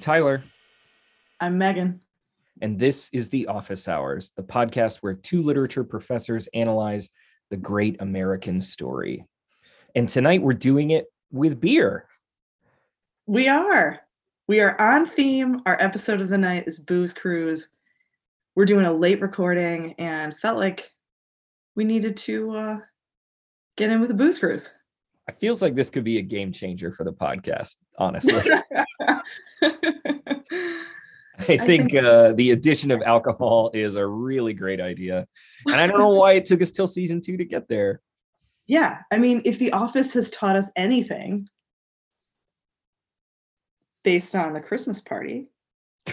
Tyler, I'm Megan. and this is The Office Hours, the podcast where two literature professors analyze the great American story. And tonight we're doing it with beer. We are. We are on theme. Our episode of the night is Booze Cruise. We're doing a late recording and felt like we needed to uh, get in with a booze cruise. It feels like this could be a game changer for the podcast, honestly. I think uh, the addition of alcohol is a really great idea. And I don't know why it took us till season two to get there. yeah, I mean, if The Office has taught us anything based on the Christmas party.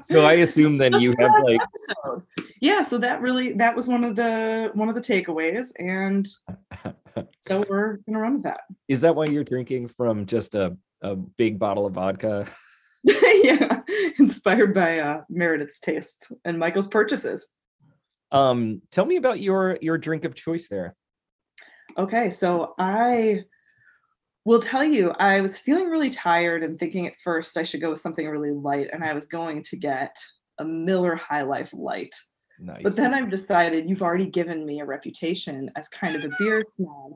so I assume then you have like episode. yeah so that really that was one of the one of the takeaways and so we're gonna run with that is that why you're drinking from just a, a big bottle of vodka? yeah inspired by uh meredith's tastes and michael's purchases Um, tell me about your your drink of choice there. okay so i will tell you i was feeling really tired and thinking at first i should go with something really light and i was going to get a miller high life light Nice. But then I've decided you've already given me a reputation as kind of a beer snob.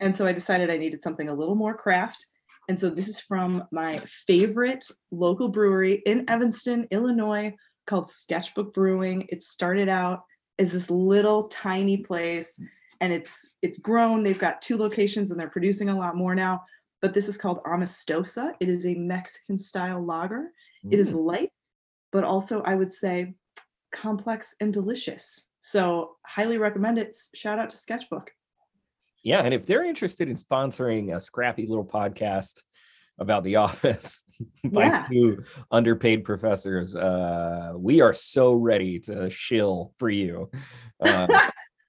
And so I decided I needed something a little more craft. And so this is from my favorite local brewery in Evanston, Illinois, called Sketchbook Brewing. It started out as this little tiny place mm. And it's it's grown. They've got two locations and they're producing a lot more now. But this is called Amistosa. It is a Mexican style lager. It is Mm, light, but also I would say complex and delicious. So highly recommend it. Shout out to Sketchbook. yeah, and if they're interested in sponsoring a scrappy little podcast about the office by Yeah. two underpaid professors, uh, we are so ready to shill for you. Um,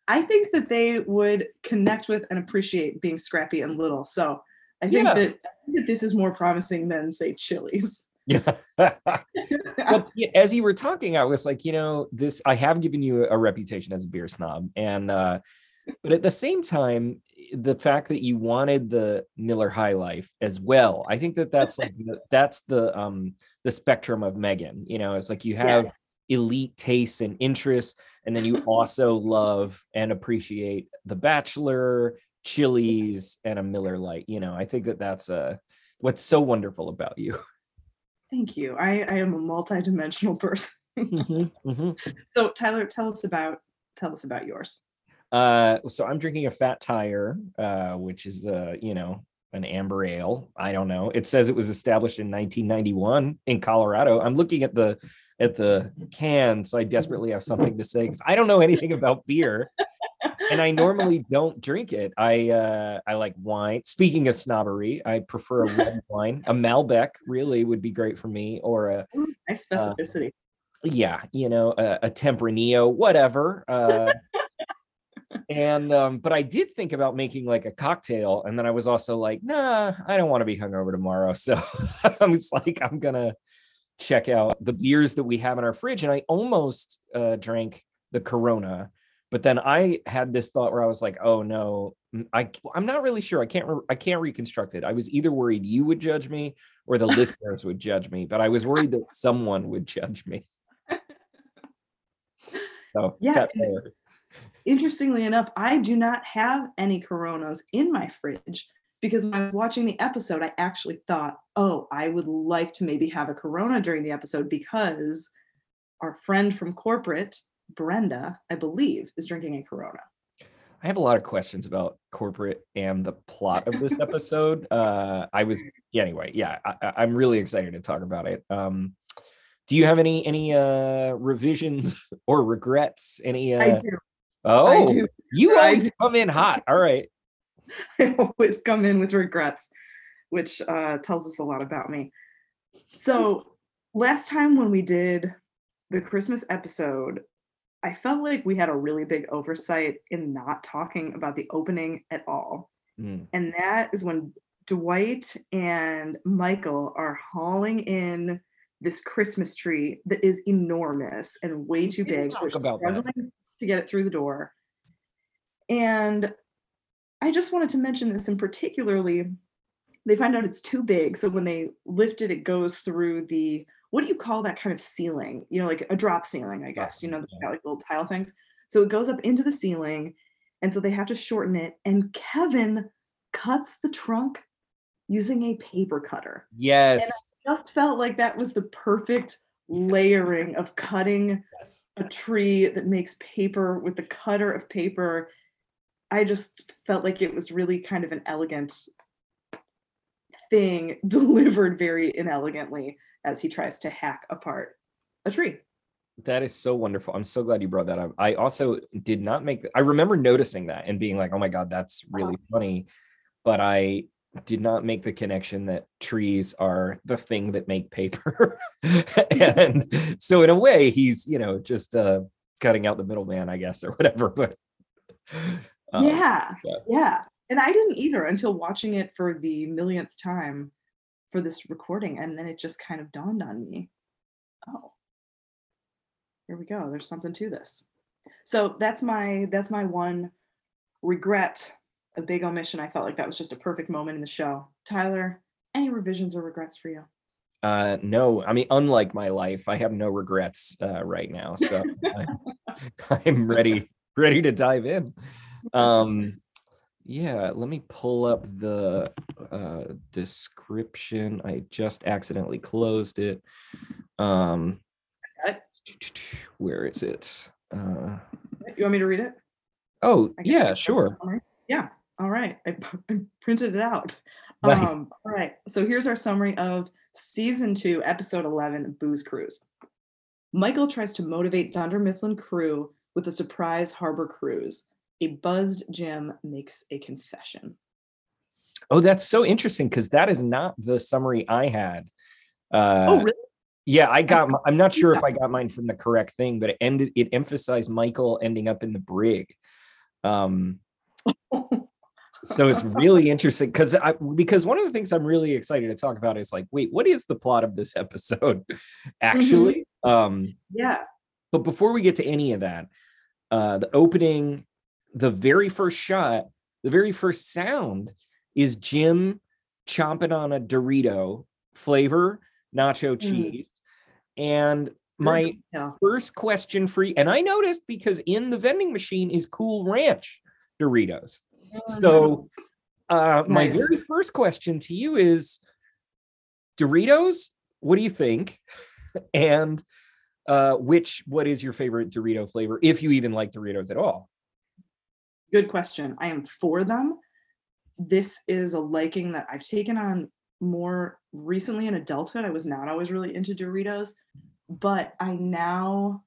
I think that they would connect with and appreciate being scrappy and little. So I think Yeah. that I think that this is more promising than say Chili's. yeah. but as you were talking, I was like, you know, this I have given you a reputation as a beer snob, and uh, but at the same time, the fact that you wanted the Miller High Life as well, I think that that's like the, that's the um the spectrum of Megan. You know, it's like you have Yes. Elite tastes and interests, and then you also love and appreciate The Bachelor, Chili's, and a Miller Lite. You know, I think that that's a, what's so wonderful about you. Thank you. I, I am a multidimensional person. Mhm, mhm. So Tyler, tell us about tell us about yours. Uh, so I'm drinking a Fat Tire, uh, which is the you know an amber ale. I don't know. It says it was established in 1991 in Colorado. I'm looking at the at the can, so I desperately have something to say because I don't know anything about beer, and I normally don't drink it. I uh, I like wine. Speaking of snobbery, I prefer a red wine. A Malbec really would be great for me, or a Nice Uh, specificity. yeah, you know, a, a Tempranillo, whatever. Uh, and um, but I did think about making like a cocktail, and then I was also like, nah, I don't want to be hungover tomorrow. So I was like, I'm gonna check out the beers that we have in our fridge, and I almost uh, drank the Corona, but then I had this thought where I was like, oh no, mm, I I'm not really sure. I can't re- I can't reconstruct it. I was either worried you would judge me or the listeners would judge me, but I was worried that someone would judge me. So Yeah, Fat and- Tire. Interestingly enough, I do not have any Coronas in my fridge because when I was watching the episode, I actually thought, oh, I would like to maybe have a Corona during the episode because our friend from corporate, Brenda, I believe, is drinking a Corona. I have a lot of questions about corporate and the plot of this episode. Uh, I was yeah, anyway, yeah, I, I'm really excited to talk about it. Um, do you have any any uh, revisions or regrets? Any? Uh, I do. oh, I do. you always do. come in hot. All right. I always come in with regrets, which uh, tells us a lot about me. So, last time when we did the Christmas episode, I felt like we had a really big oversight in not talking about the opening at all. Mm, And that is when Dwight and Michael are hauling in this Christmas tree that is enormous and way too big. talk They're about that. to get it through the door. And I just wanted to mention this, and particularly they find out it's too big. So when they lift it, it goes through the what do you call that kind of ceiling? You know, like a drop ceiling, I guess. You know, the like little tile things. So it goes up into the ceiling, and so they have to shorten it. And Kevin cuts the trunk using a paper cutter. Yes. just felt like that was the perfect layering of cutting yes. a tree that makes paper with the cutter of paper. I just felt like it was really kind of an elegant thing delivered very inelegantly as he tries to hack apart a tree. That is so wonderful. I'm so glad you brought that up. I also did not make I remember noticing that and being like, "Oh my god, that's really funny." But I did not make the connection that trees are the thing that make paper. and so in a way he's, you know, just uh cutting out the middleman, I guess, or whatever, but um, yeah, yeah. Yeah. And I didn't either until watching it for the millionth time for this recording and then it just kind of dawned on me. Oh. Here we go. There's something to this. So that's my that's my one regret a big omission. I felt like that was just a perfect moment in the show. Tyler, any revisions or regrets for you? Uh, no, I mean, unlike my life, I have no regrets uh, right now. So I, am ready, ready to dive in. Um, yeah, let me pull up the uh, description. I just accidentally closed it. Um, where is it? Uh, you want me to read it? Oh, yeah, sure. Yeah. All right, I, I printed it out. Nice. Um, all right, so here's our summary of season two, episode 11, Booze Cruise. Michael tries to motivate Dunder Mifflin crew with a surprise harbor cruise. A buzzed Jim makes a confession. Oh, that's so interesting because that is not the summary I had. Uh, oh, really? Yeah, I got. I'm not sure if I got mine from the correct thing, but it ended. It emphasized Michael ending up in the brig. Um, so it's really interesting because I because one of the things I'm really excited to talk about is like, wait, what is the plot of this episode actually? Mm-hmm. Um yeah. But before we get to any of that, uh the opening, the very first shot, the very first sound is Jim chomping on a Dorito flavor nacho mm-hmm. cheese. Mm. And my yeah. first question for you, and I noticed because in the vending machine is Cool Ranch Doritos. So, uh, nice. my very first question to you is Doritos, what do you think? and uh, which, what is your favorite Dorito flavor, if you even like Doritos at all? Good question. I am for them. This is a liking that I've taken on more recently in adulthood. I was not always really into Doritos, but I now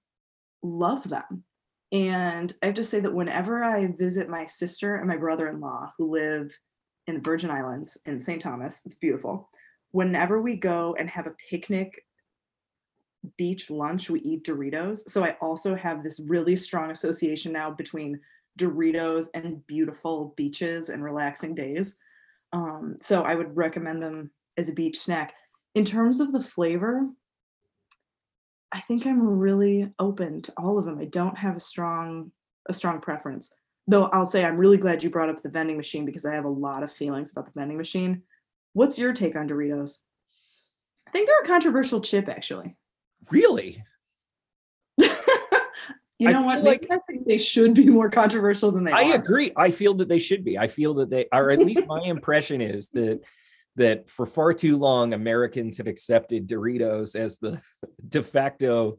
love them. And I have to say that whenever I visit my sister and my brother in law who live in the Virgin Islands in St. Thomas, it's beautiful. Whenever we go and have a picnic beach lunch, we eat Doritos. So I also have this really strong association now between Doritos and beautiful beaches and relaxing days. Um, so I would recommend them as a beach snack. In terms of the flavor, I think I'm really open to all of them. I don't have a strong a strong preference. Though I'll say I'm really glad you brought up the vending machine because I have a lot of feelings about the vending machine. What's your take on Doritos? I think they're a controversial chip actually. Really? You know what? Like, I think they should be more controversial than they are. I are. agree. I feel that they should be. I feel that they are at least my impression is that that for far too long Americans have accepted Doritos as the de facto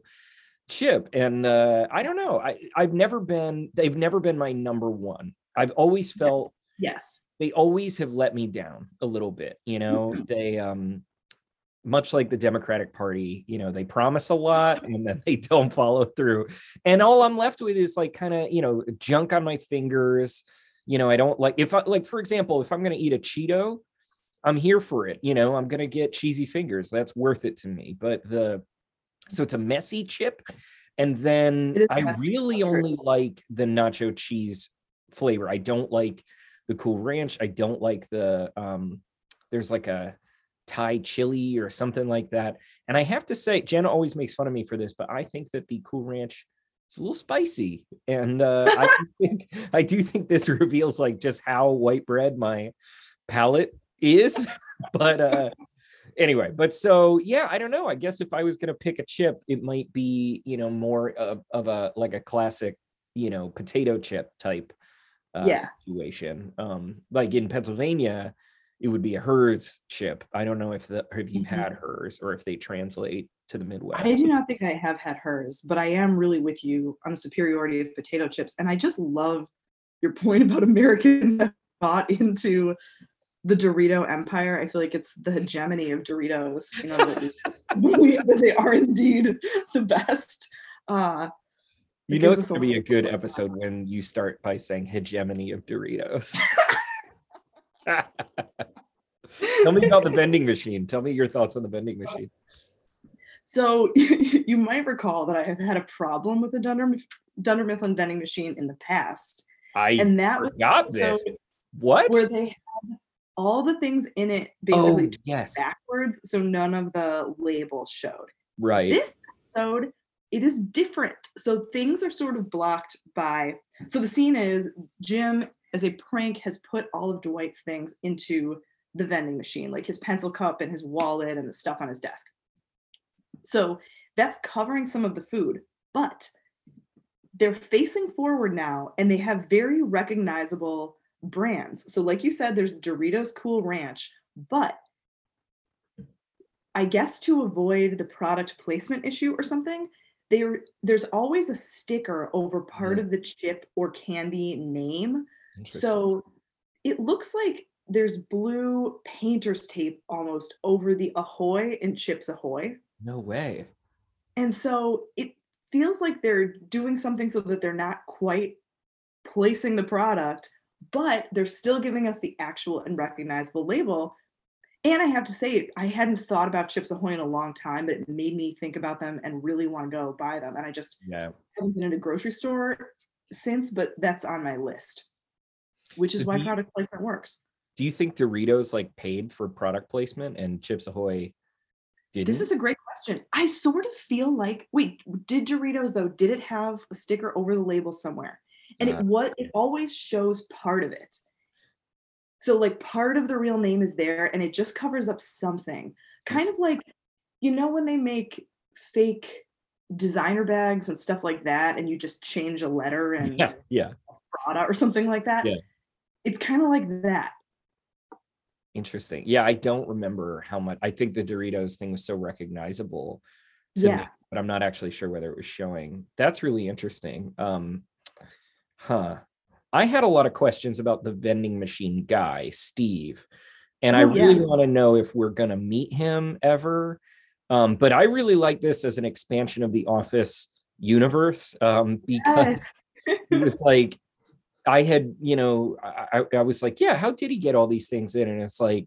chip. And uh, I don't know. I, I've never been, they've never been my number one. I've always felt yes. They always have let me down a little bit, you know. Mm-hmm. They um much like the Democratic Party, you know, they promise a lot and then they don't follow through. And all I'm left with is like kind of, you know, junk on my fingers. You know, I don't like if I like, for example, if I'm going to eat a Cheeto, I'm here for it. You know, I'm going to get cheesy fingers. That's worth it to me. But the, so it's a messy chip. And then I really only like the nacho cheese flavor. I don't like the cool ranch. I don't like the, um, there's like a Thai chili or something like that. And I have to say, Jenna always makes fun of me for this, but I think that the cool ranch is a little spicy. And uh, I think, I do think this reveals like just how white bread my palate is, but uh anyway, but so yeah, I don't know. I guess if I was gonna pick a chip, it might be, you know, more of, of a like a classic, you know, potato chip type uh, Yeah. situation. Um, like in Pennsylvania, it would be a Herr's chip. I don't know if the if you've Mhm. had Herr's or if they translate to the Midwest. I do not think I have had Herr's, but I am really with you on the superiority of potato chips. And I just love your point about Americans that bought into the Dorito empire. I feel like it's the hegemony of Doritos, you know, that, we, that they are indeed the best. Uh, You know it's gonna be a good episode when you start by saying hegemony of Doritos. Tell me about the vending machine. Tell me your thoughts on the vending machine. So you might recall that I have had a problem with the Dunder, Dunder Mifflin vending machine in the past. I And that was forgot so this. What? where they had all the things in it Oh basically yes, backwards, so none of the labels showed. right. This episode, it is different. So things are sort of blocked by. So the scene is Jim, as a prank, has put all of Dwight's things into the vending machine, like his pencil cup and his wallet and the stuff on his desk. So that's covering some of the food, but they're facing forward now and they have very recognizable brands. So, like you said, there's Doritos Cool Ranch, but I guess to avoid the product placement issue or something, there there's always a sticker over part of the chip or candy name. So it looks like there's blue painter's tape almost over the Ahoy and Chips Ahoy. no way. And so it feels like they're doing something so that they're not quite placing the product, but they're still giving us the actual and recognizable label. And I have to say, I hadn't thought about Chips Ahoy in a long time, but it made me think about them and really want to go buy them. And I just Yeah. haven't been in a grocery store since, but that's on my list, which is why you- product placement works. Do you think Doritos like paid for product placement and Chips Ahoy didn't? This is a great question. I sort of feel like wait, did Doritos though? Did it have a sticker over the label somewhere? And Uh. it was it always shows part of it. So like part of the real name is there and it just covers up something. Kind of like you know when they make fake designer bags and stuff like that and you just change a letter and yeah, yeah. Prada or something like that. Yeah. It's kind of like that. Interesting. Yeah, I don't remember how much. I think the Doritos thing was so recognizable to Yeah. me, but I'm not actually sure whether it was showing. That's really interesting. Um, huh. I had a lot of questions about the vending machine guy, Steve, and I Oh, really yes. want to know if we're gonna meet him ever. Um, but I really like this as an expansion of the Office universe um, because Yes. it was like I had, you know, I, I- was like, yeah, how did he get all these things in? And it's like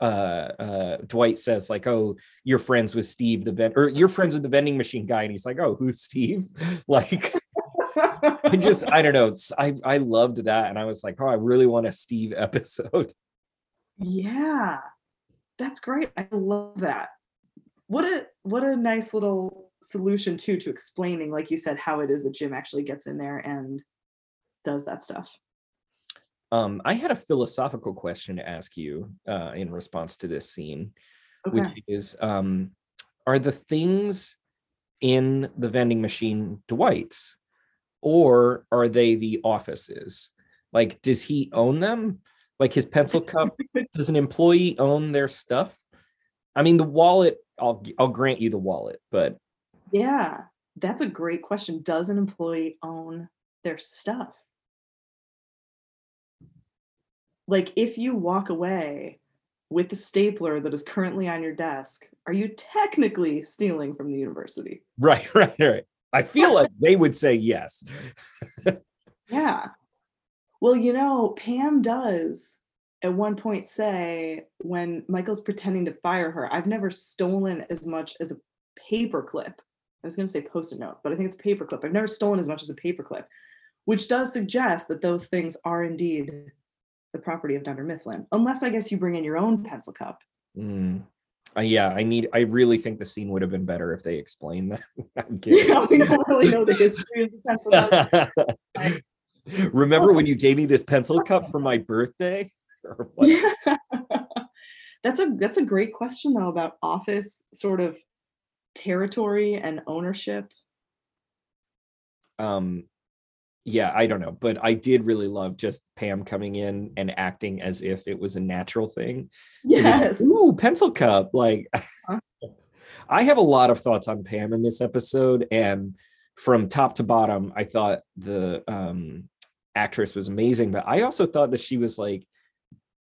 uh uh Dwight says, like, oh, you're friends with Steve the vend or you're friends with the vending machine guy, and he's like, oh, who's Steve? Like, I just I don't know. It's I I loved that, and I was like, oh, I really want a Steve episode. Yeah. That's great. I love that. What a what a nice little solution too to explaining like you said how it is that Jim actually gets in there and does that stuff. Um, I had a philosophical question to ask you uh in response to this scene. Okay. which is um are the things in the vending machine Dwight's or are they the offices? Like does he own them? Like his pencil cup, does an employee own their stuff? I mean the wallet, I'll I'll grant you the wallet, but Yeah. That's a great question. Does an employee own their stuff? Like if you walk away with the stapler that is currently on your desk, are you technically stealing from the university? right, right, right. I feel like they would say yes. Yeah. Well, you know, Pam does at one point say when Michael's pretending to fire her, I've never stolen as much as a paperclip. I was going to say post-it note, but I think it's paperclip. I've never stolen as much as a paperclip, which does suggest that those things are indeed the property of Dunder Mifflin, unless I guess you bring in your own pencil cup. Mm. Uh, yeah, I need I really think the scene would have been better if they explained that. I'm kidding. Yeah, we don't really know the history of the pencil cup. Remember when you gave me this pencil cup for my birthday? Or what? Yeah. That's a that's a great question though about office sort of territory and ownership. Um yeah, I don't know, but I did really love just Pam coming in and acting as if it was a natural thing. be like, Yes. Ooh, pencil cup. Like I have a lot of thoughts on Pam in this episode and from top to bottom, I thought the um actress was amazing, but I also thought that she was like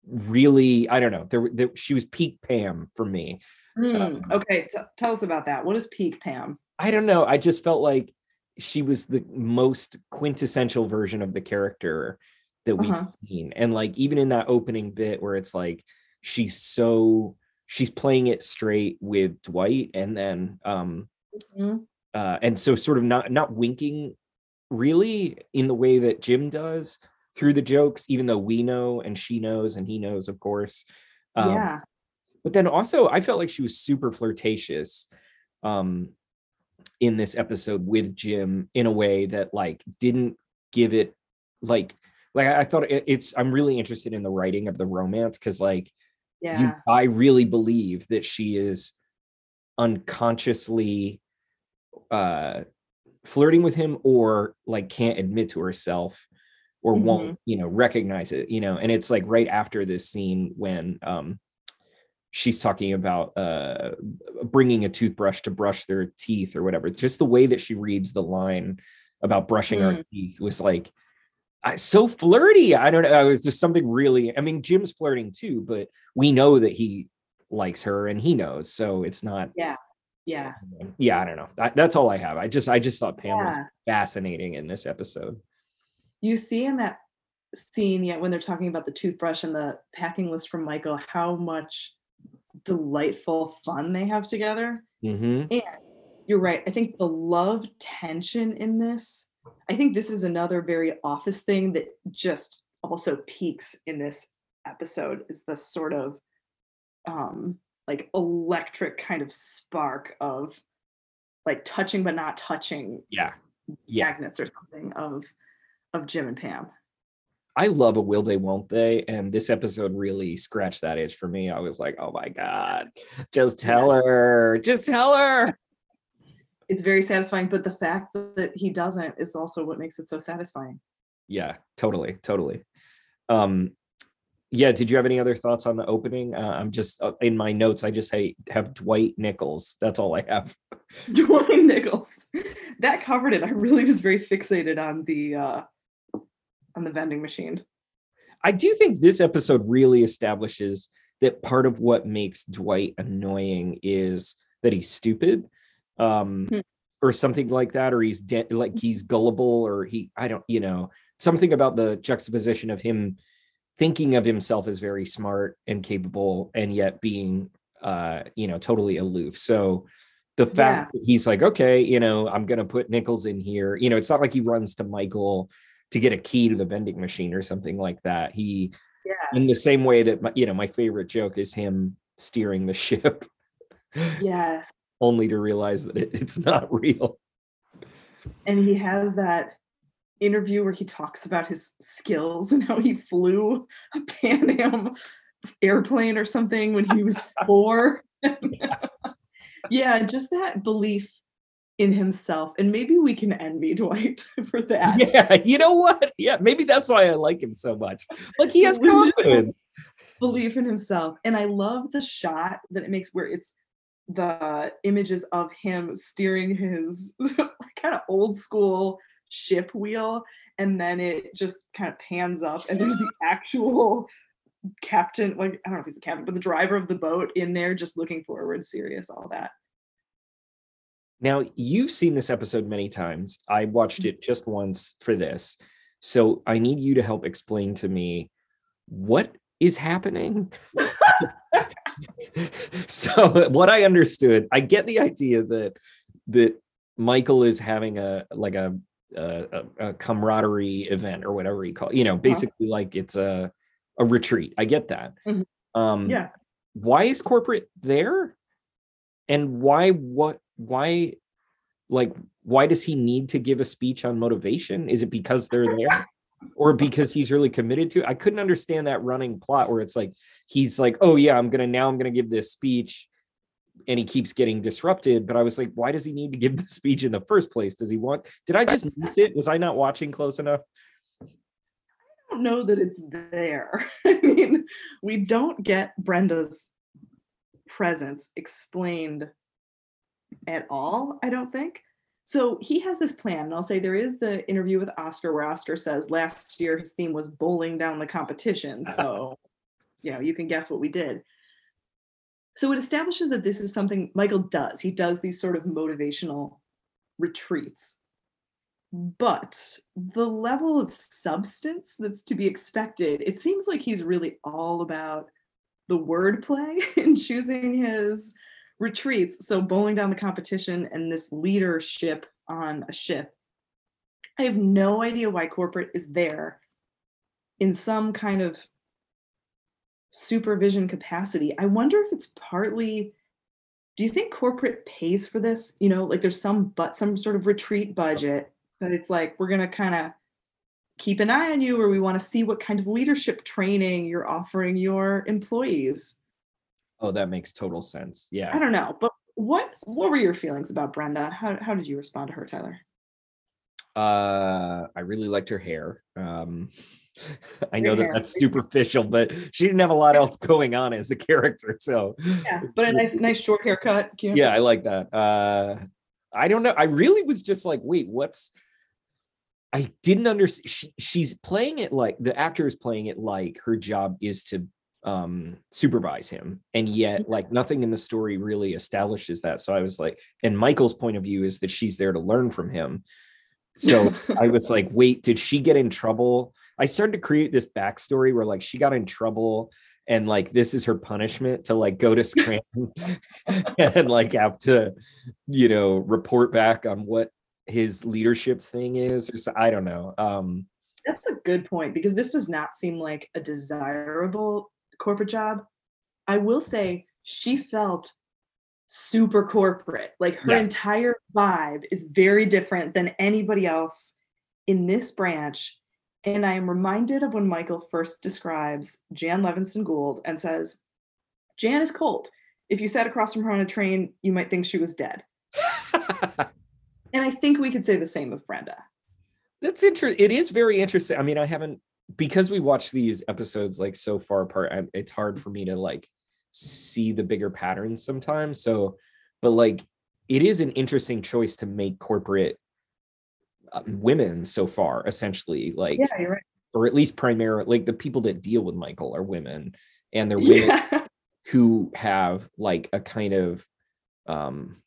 really, I don't know, there, there she was peak Pam for me. Hmm, okay, t- tell us about that. What is peak Pam? I don't know. I just felt like she was the most quintessential version of the character that we've Uh-huh. seen. And like even in that opening bit where it's like she's so she's playing it straight with Dwight and then um Mhm. uh and so sort of not not winking really in the way that Jim does through the jokes, even though we know and she knows and he knows, of course. Um, yeah. but then also I felt like she was super flirtatious um in this episode with Jim in a way that like didn't give it like like I thought it, it's I'm really interested in the writing of the romance because like you Yeah. I really believe that she is unconsciously uh flirting with him or like can't admit to herself or won't you know recognize it you know and it's like right after this scene when um she's talking about uh bringing a toothbrush to brush their teeth or whatever. Just the way that she reads the line about brushing our teeth was like I, so flirty. I don't know. It was just something really i mean jim's flirting too but we know that he likes her and he knows so it's not Yeah. yeah. Yeah. i don't know. That, that's all i have. I just i just thought pam was fascinating in this episode. You see in that scene, yet when they're talking about the toothbrush and the packing list from Michael, how much delightful fun they have together. hmm And you're right. I think the love tension in this, I think this is another very office thing that just also peaks in this episode is the sort of um like electric kind of spark of like touching but not touching yeah Yeah. magnets or something of of Jim and Pam. I love a will they won't they and this episode really scratched that itch for me. I was like, "Oh my god. Just tell her. Just tell her." It's very satisfying, but the fact that he doesn't is also what makes it so satisfying. Yeah, totally, totally. Um yeah, did you have any other thoughts on the opening? Uh, I'm just uh, in my notes I just hate, have Dwight nickels. That's all I have. Dwight nickels. That covered it. I really was very fixated on the uh on the vending machine. I do think this episode really establishes that part of what makes Dwight annoying is that he's stupid, um, Hmm. or something like that, or he's de- like he's gullible, or he I don't you know something about the juxtaposition of him thinking of himself as very smart and capable, and yet being uh, you know totally aloof. So the fact that he's like, okay, you know, I'm gonna put nickels in here. You know, it's not like he runs to Michael to get a key to the vending machine or something like that. He Yeah. in the same way that my, you know my favorite joke is him steering the ship Yes. only to realize that it, it's not real And he has that interview where he talks about his skills and how he flew a Pan Am airplane or something when he was four. yeah, just that belief in himself. And maybe we can envy Dwight for that. yeah you know what yeah maybe that's why i like him so much like he has confidence belief in himself. And I love the shot that it makes where it's the images of him steering his kind of old school ship wheel. And then it just kind of pans up, and there's the actual captain, like, I don't know if he's the captain, but the driver of the boat in there just looking forward, serious, all that. Now you've seen this episode many times. I watched it just once for this. So i need you to help explain to me what is happening. So what i understood i get the idea that that michael is having a like a a, a- camaraderie event or whatever you call it, you know basically like it's a a retreat. I get that. Mhm. um Yeah. why is corporate there? And why what why like why does he need to give a speech on motivation is it because they're there or because he's really committed to. it? I couldn't understand that running plot where it's like he's like, "Oh yeah, I'm gonna now I'm gonna give this speech," and he keeps getting disrupted. But I was like, why does he need to give the speech in the first place? Does he want? Did I just miss it? Was I not watching close enough? I don't know that it's there. I mean, we don't get Brenda's presence explained at all, I don't think. So he has this plan, and I'll say there is the interview with Oscar where Oscar says last year his theme was bowling down the competition. So, you know, you can guess what we did. So it establishes that this is something Michael does. He does these sort of motivational retreats. But the level of substance that's to be expected, it seems like he's really all about the wordplay in choosing his retreats. So bowling down the competition and this leadership on a ship. I have no idea why corporate is there in some kind of supervision capacity. I wonder if it's partly do you think corporate pays for this? You know, like there's some but some sort of retreat budget that it's like we're going to kind of keep an eye on you or we want to see what kind of leadership training you're offering your employees. Oh, that makes total sense. Yeah. I don't know, but what what were your feelings about Brenda? How how did you respond to her, Tyler? Uh, I really liked her hair. Um, I know that that's superficial, but she didn't have a lot else going on as a character. So yeah, but a nice nice short haircut. Cute. Yeah, I like that. Uh, I don't know. I really was just like, wait, what's I didn't understand. She, she's playing it like the actor is playing it like her job is to um supervise him and yet like nothing in the story really establishes that so i was like and michael's point of view is that she's there to learn from him. So i was like wait did she get in trouble? I started to create this backstory where like she got in trouble and like this is her punishment to like go to scranton and like have to you know report back on what his leadership thing is or so i don't know um that's a good point because this does not seem like a desirable corporate job, I will say she felt super corporate. Like her yes. entire vibe is very different than anybody else in this branch. And I am reminded of when Michael first describes Jan Levinson Gould and says, Jan is cold. If you sat across from her on a train, you might think she was dead. and I think we could say the same of Brenda. That's interesting. It is very interesting. I mean, I haven't because we watch these episodes like so far apart I, it's hard for me to like see the bigger patterns sometimes so but like it is an interesting choice to make corporate uh, women so far essentially like yeah, you're right. or at least primarily like the people that deal with michael are women and they're women yeah. who have like a kind of um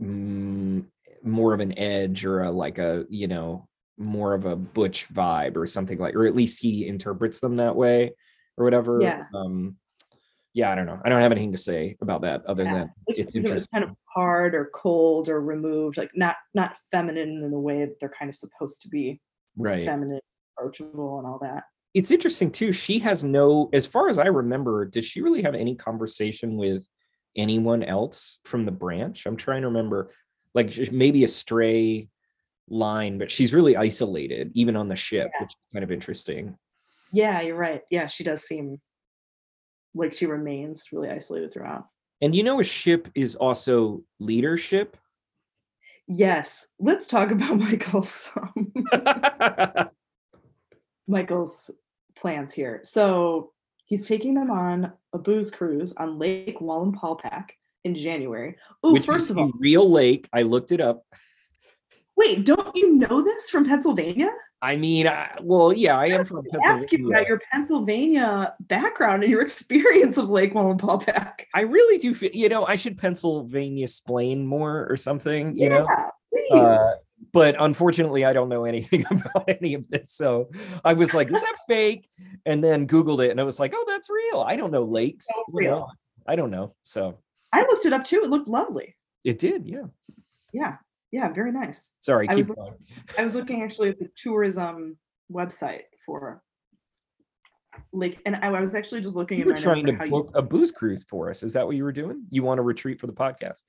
mm, more of an edge or a like a you know more of a butch vibe or something like or at least he interprets them that way or whatever yeah. um yeah i don't know. I don't have anything to say about that other yeah. than it's, it's kind of hard or cold or removed like not not feminine in the way that they're kind of supposed to be right. feminine approachable and all that. It's interesting too she has no as far as i remember does she really have any conversation with anyone else from the branch? I'm trying to remember like maybe a stray line, but she's really isolated, even on the ship, yeah. which is kind of interesting. Yeah, you're right. Yeah, she does seem like she remains really isolated throughout. And you know, a ship is also leadership. Yes, let's talk about Michael's um, Michael's plans here. So he's taking them on a booze cruise on Lake Wallenpaupack in January. Oh, first of all, real lake. I looked it up. Wait, don't you know this from Pennsylvania? I mean, I, well, yeah, I am from Pennsylvania. Ask you about your Pennsylvania background and your experience of Lake Wallenpaupack. I really do feel, you know, I should Pennsylvania explain more or something, you yeah, know. Please. Uh, but unfortunately, I don't know anything about any of this. So I was like, is that fake? And then Googled it and I was like, oh, that's real. I don't know lakes. So real. Know? I don't know. So I looked it up too. It looked lovely. It did. Yeah. Yeah yeah, very nice. Sorry, I was, going. I was looking actually at the tourism website for like, and I, was actually just looking you at were trying to book you, a booze cruise for us. Is that what you were doing? You want to retreat for the podcast?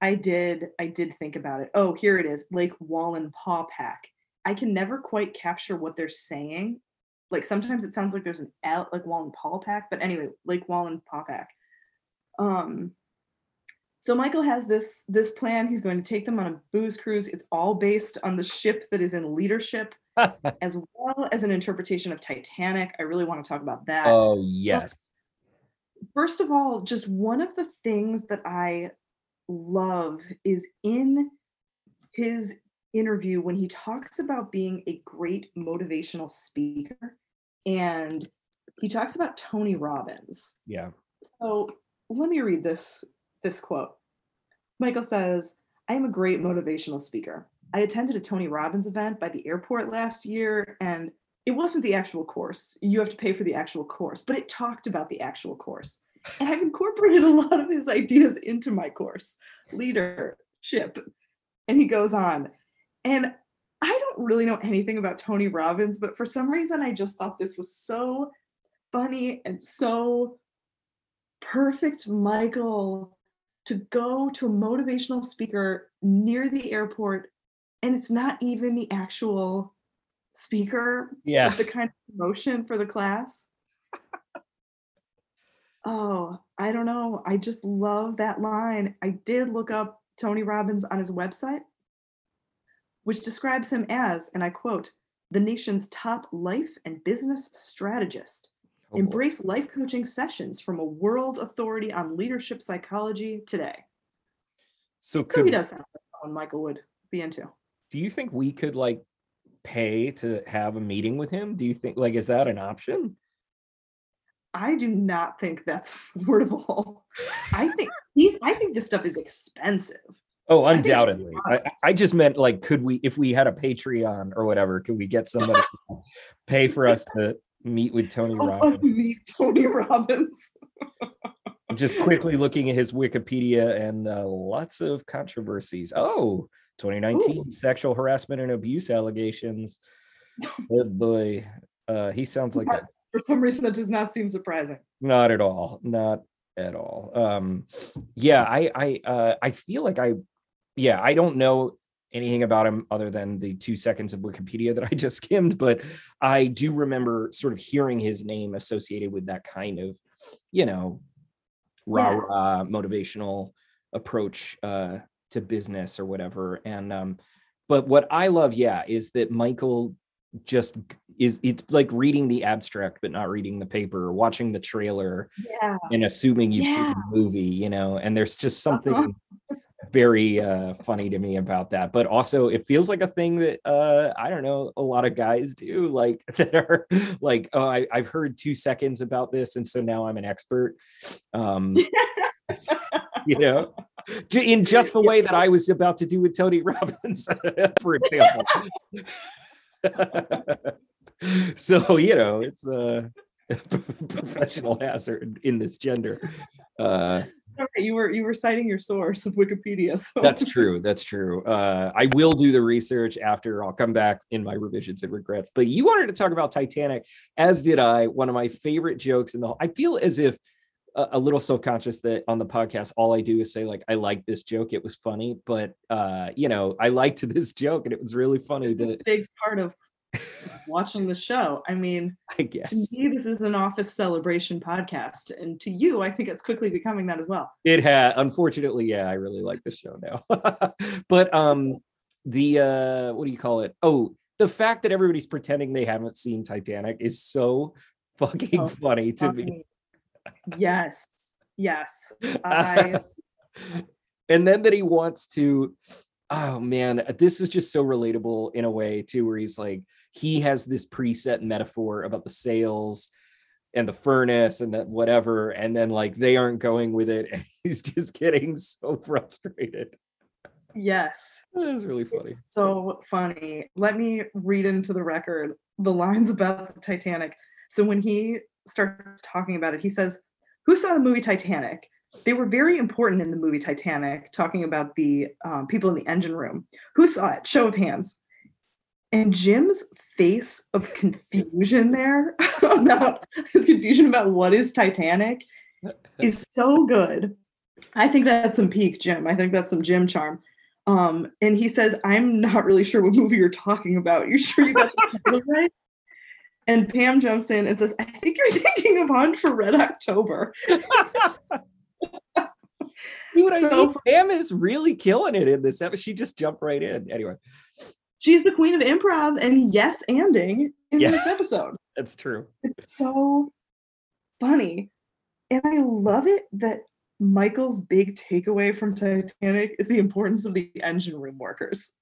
I did. I did think about it. Oh, here it is, Lake Wallenpaupack I can never quite capture what they're saying. Like sometimes it sounds like there's an L, like Wallen Paulpack, but anyway, Lake Wallen Paulpack. Um, so Michael has this this plan. He's going to take them on a booze cruise. It's all based on the ship that is in leadership, as well as an interpretation of Titanic. I really want to talk about that. oh yes. First of all, just one of the things that I love is in his interview when he talks about being a great motivational speaker and he talks about Tony Robbins. Yeah. So let me read this this quote. Michael says, I am a great motivational speaker. I attended a Tony Robbins event by the airport last year, and it wasn't the actual course. You have to pay for the actual course, but it talked about the actual course. And I've incorporated a lot of his ideas into my course, leadership. And he goes on. And I don't really know anything about Tony Robbins, but for some reason, I just thought this was so funny and so perfect, Michael, to go to a motivational speaker near the airport. And it's not even the actual speaker, Yeah. the kind of promotion for the class. oh, I don't know. I just love that line. I did look up Tony Robbins on his website, which describes him as, and I quote, the nation's top life and business strategist. Oh, boy. Embrace life coaching sessions from a world authority on leadership psychology today. So So could he does sound like someone Michael would be into. do you think we could like pay to have a meeting with him? Do you think like is that an option? I do not think that's affordable. I think he's I think this stuff is expensive. Oh, undoubtedly. I, I just meant like, could we, if we had a Patreon or whatever, could we get somebody to pay for us to meet with Tony I Robbins? to meet Tony Robbins. Just quickly looking at his Wikipedia and uh, lots of controversies. Oh, 2019 sexual harassment and abuse allegations. Oh boy, uh, he sounds like a For some reason, that does not seem surprising. Not at all. Not at all. Um, yeah, I I uh, I feel like I, yeah, I don't know anything about him other than the two seconds of Wikipedia that I just skimmed, but I do remember sort of hearing his name associated with that kind of, you know, rah rah motivational approach uh, to business or whatever. And um, but what I love, yeah, is that Michael just is it's like reading the abstract but not reading the paper or watching the trailer Yeah. and assuming you've seen the movie you know and there's just something Uh-huh. Very uh funny to me about that but also it feels like a thing that uh i don't know a lot of guys do like that are like oh I, i've heard two seconds about this and so now i'm an expert. Um you know in just the way that i was about to do with tony robbins for example. So you know it's a professional hazard in this gender. Uh you were you were citing your source of Wikipedia. So that's true that's true uh i will do the research after i'll come back in my revisions and regrets but you wanted to talk about titanic as did i one of my favorite jokes in the whole i feel as if a, a little self-conscious that on the podcast all i do is say like i like this joke it was funny but uh you know i liked this joke and it was really funny that big part of watching the show. I mean, i guess to me, this is an office celebration podcast, and to you, I think it's quickly becoming that as well. it had unfortunately yeah i really like the show now but um the uh what do you call it oh the fact that everybody's pretending they haven't seen titanic is so fucking So funny to me Yes, yes. I and then that he wants to oh man this is just so relatable in a way too where he's like he has this preset metaphor about the sails and the furnace and that whatever and then like they aren't going with it and he's just getting so frustrated yes. it was really funny so funny. Let me read into the record the lines about the Titanic. So when he starts talking about it, he says, Who saw the movie Titanic? They were very important in the movie Titanic, talking about the um, people in the engine room. Who saw it? Show of hands. And Jim's face of confusion there about his confusion about what is Titanic is so good. I think that's some peak Jim. I think that's some Jim charm. Um, and he says, I'm not really sure what movie you're talking about. You sure you got the title right? And Pam jumps in and says, I think you're thinking of Hunt for Red October. See what I So- mean? Pam is really killing it in this episode. She just jumped right in. Anyway, She's the queen of improv and yes anding in Yeah. this episode. that's true. It's so funny. And I love it that Michael's big takeaway from Titanic is the importance of the engine room workers.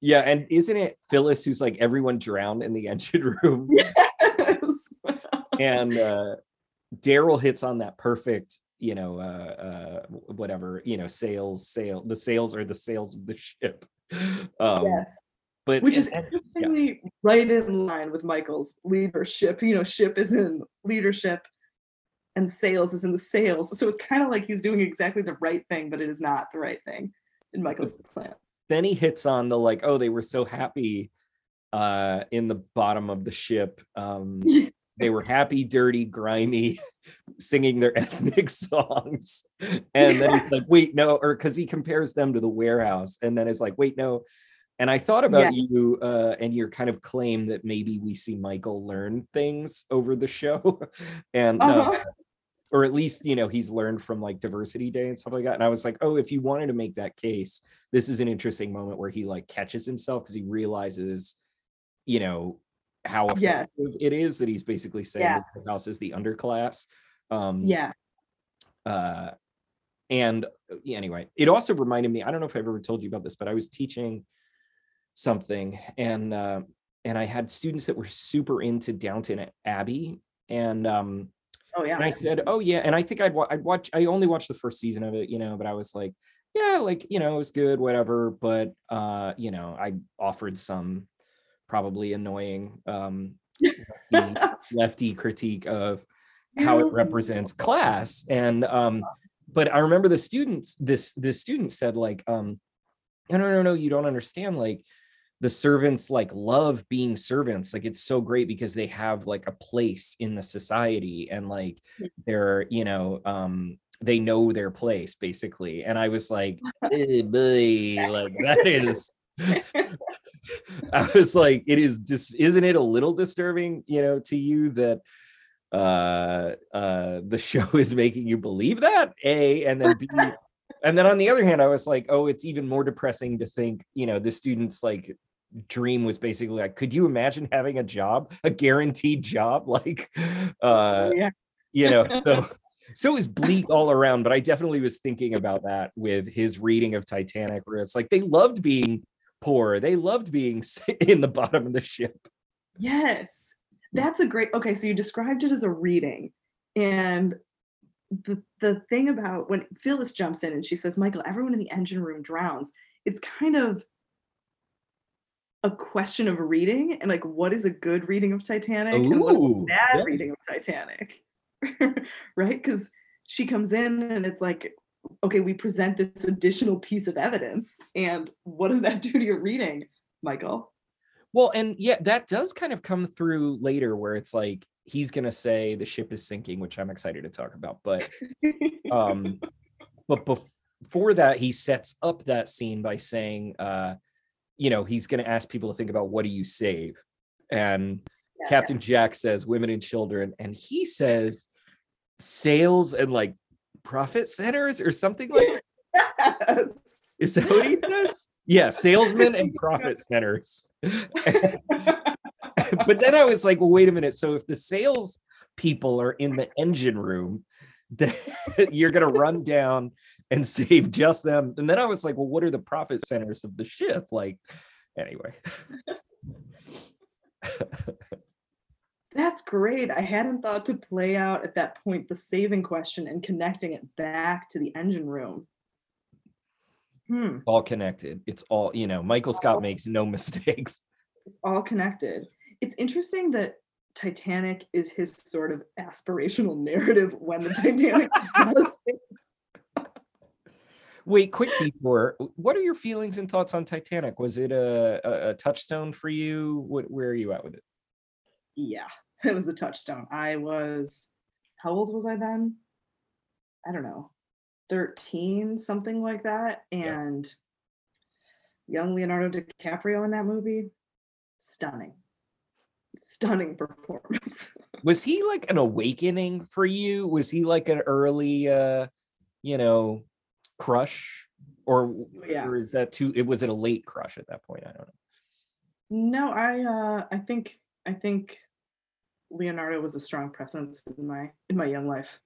Yeah, and isn't it Phyllis who's like everyone drowned in the engine room? Yes. and uh Darryl hits on that perfect, you know, uh uh whatever, you know, sales, sail, the sails are the sails of the ship. Um yes. But Which is and- and- yeah. interestingly right in line with Michael's leadership. You know, ship is in leadership and sales is in the sales. So it's kind of like he's doing exactly the right thing, but it is not the right thing in Michael's plan. then he hits on the like, oh, they were so happy uh in the bottom of the ship. Um they were happy, dirty, grimy, singing their ethnic songs. And then he's like, wait, no, or because he compares them to the warehouse. And then it's like, wait, no. And I thought about you uh, and your kind of claim that maybe we see Michael learn things over the show. and uh, Uh-huh. or at least, you know, he's learned from like diversity day and stuff like that. And I was like, oh, if you wanted to make that case, this is an interesting moment where he like catches himself because he realizes, you know, how Yes. offensive it is that he's basically saying Yeah. the house is the underclass. Um, Yeah. uh and uh, anyway it also reminded me i don't know if i've ever told you about this but i was teaching something and uh and i had students that were super into downton abbey and um Oh yeah. and i said oh yeah and i think i'd, wa- I'd watch i only watched the first season of it you know but i was like yeah like you know it was good whatever but uh you know i offered some probably annoying um lefty, lefty critique of how it represents class and um but i remember the students this this student said like um no no no no you don't understand like the servants like love being servants like it's so great because they have like a place in the society and like they're you know um they know their place basically and i was like eh, boy, like that is I was like, it is just, isn't it a little disturbing, you know, to you that uh uh the show is making you believe that? A and then B. and then on the other hand, I was like, oh, it's even more depressing to think, you know, the students like dream was basically like, could you imagine having a job, a guaranteed job? Like uh yeah. you know so so it was bleak all around but i definitely was thinking about that with his reading of titanic where it's like they loved being poor they loved being in the bottom of the ship Yes. That's a great okay, so you described it as a reading. And the the thing about when Phyllis jumps in and she says, Michael, everyone in the engine room drowns, it's kind of a question of reading and like what is a good reading of Titanic and what is a bad yeah. reading of Titanic. right? Because she comes in and it's like, okay, we present this additional piece of evidence. And what does that do to your reading, Michael? well and yeah that does kind of come through later where it's like he's gonna say the ship is sinking which i'm excited to talk about but um but before that he sets up that scene by saying uh you know he's going to ask people to think about what do you save and Yes. captain jack says women and children and he says sales and like profit centers or something like that. Yes. is that what he says yeah salesmen and profit centers but then i was like well wait a minute so if the sales people are in the engine room then you're going to run down and save just them and then i was like well what are the profit centers of the ship like anyway That's great. I hadn't thought to play out at that point the saving question and connecting it back to the engine room. Hmm, all connected it's all you know michael scott makes no mistakes all connected. It's interesting that Titanic is his sort of aspirational narrative when the Titanic was wait quick detour what are your feelings and thoughts on titanic was it a, a, a touchstone for you what, where are you at with it yeah, it was a touchstone. I was, how old was I then? I don't know, 13, something like that. Yeah. And young Leonardo DiCaprio in that movie, stunning. Stunning performance. Was he like an awakening for you? Was he like an early uh, you know, crush? Or, Yeah. or is that too it was it a late crush at that point? I don't know. No, I uh I think I think Leonardo was a strong presence in my in my young life.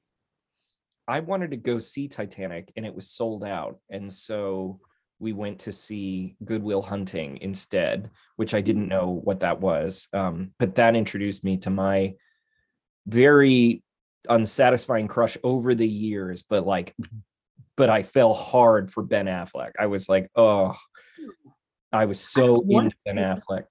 I wanted to go see Titanic and it was sold out. And so we went to see Good Will Hunting instead, which I didn't know what that was. Um, but that introduced me to my very unsatisfying crush over the years, but like, but I fell hard for Ben Affleck. I was like, oh, I was so wonder- into Ben Affleck.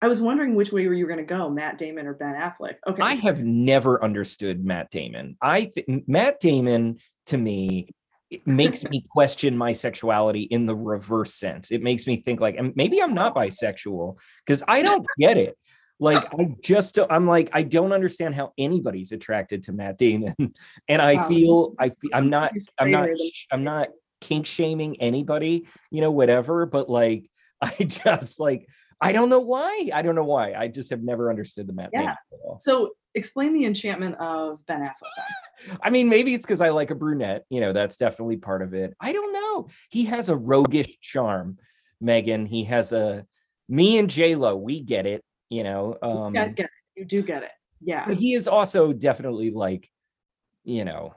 I was wondering which way were you were going to go, Matt Damon or Ben Affleck. Okay. I so- have never understood Matt Damon. I th- Matt Damon to me it makes me question my sexuality in the reverse sense. It makes me think like maybe I'm not oh. bisexual because I don't get it. Like I just I'm like I don't understand how anybody's attracted to Matt Damon, and I Wow. feel I feel I'm not I'm not straighter than- sh- I'm not kink shaming anybody, you know, whatever. But like I just like I don't know why. I don't know why. I just have never understood the Matt Yeah. Damon at all. So explain the enchantment of Ben Affleck. I mean, maybe it's because I like a brunette. You know, that's definitely part of it. I don't know. He has a roguish charm, Megan. He has a me and J Lo. We get it. You know, um, you guys get it. You do get it. Yeah. but he is also definitely like, you know,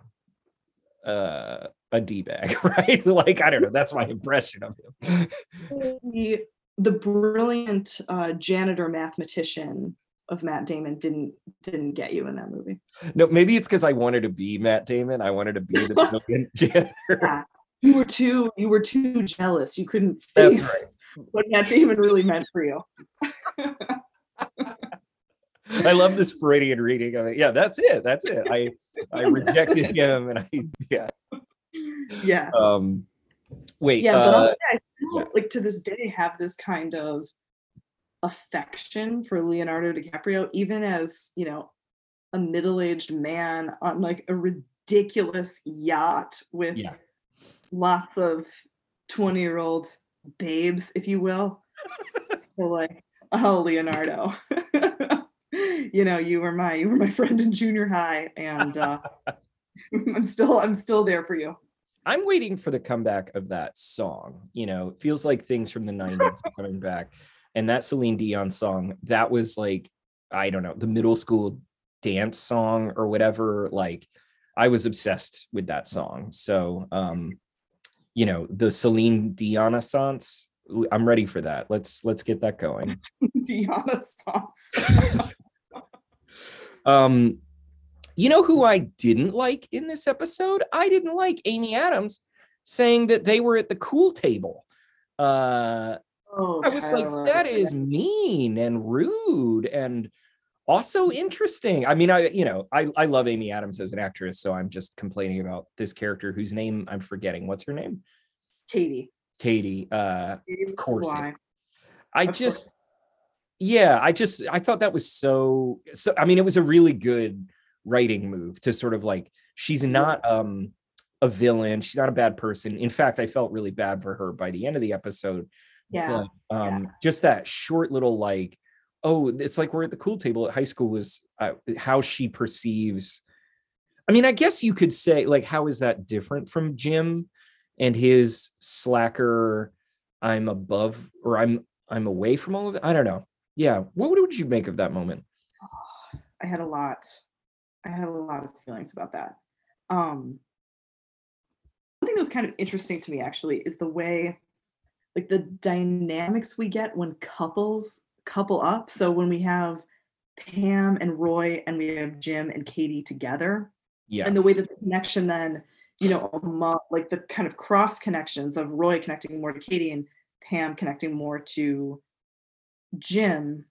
uh, a d bag, right? like I don't know. That's my impression of him. the, the brilliant uh, janitor mathematician of Matt Damon didn't didn't get you in that movie. no, maybe it's because I wanted to be Matt Damon. I wanted to be the brilliant janitor. You were too you were too jealous. You couldn't That's face what Matt Damon really meant for you. I love this Freudian reading of it. Yeah, that's it. That's it. I I rejected him, and I yeah. Yeah. Um, wait. yeah, but uh, also, I still, yeah. like to this day have this kind of affection for Leonardo DiCaprio, even as you know, a middle-aged man on like a ridiculous yacht with yeah. lots of 20-year-old babes, if you will. so like, oh Leonardo. you know, you were my you were my friend in junior high, and uh I'm still I'm still there for you. I'm waiting for the comeback of that song. You know, it feels like things from the 90s are coming back. And that Celine Dion song, that was like, I don't know, the middle school dance song or whatever. Like, I was obsessed with that song. So, um, you know, the Celine Dion essence, I'm ready for that. Let's let's get that going. Diana. Um, you know who I didn't like in this episode? I didn't like Amy Adams saying that they were at the cool table. Uh, Oh, I was Tyler. like, that is mean and rude and also interesting. I mean, I you know, I I love Amy Adams as an actress, so I'm just complaining about this character whose name I'm forgetting. What's her name? Katie. Katie. Uh, Of course? I Of course. Yeah, I just I thought that was so so I mean it was a really good writing move to sort of like she's not um a villain, she's not a bad person. In fact, I felt really bad for her by the end of the episode. Yeah. But um just that short little like oh, it's like we're at the cool table at high school was uh, how she perceives I mean, I guess you could say like how is that different from Jim and his slacker I'm above or I'm I'm away from all of it. I don't know. Yeah. What would, you make of that moment? I had a lot. I had a lot of feelings about that. Um, one thing that was kind of interesting to me actually is the way, like the dynamics we get when couples couple up. So when we have Pam and Roy and we have Jim and Katie together, Yeah. and the way that the connection then you know among, like the kind of cross connections of roy connecting more to katie and pam connecting more to jim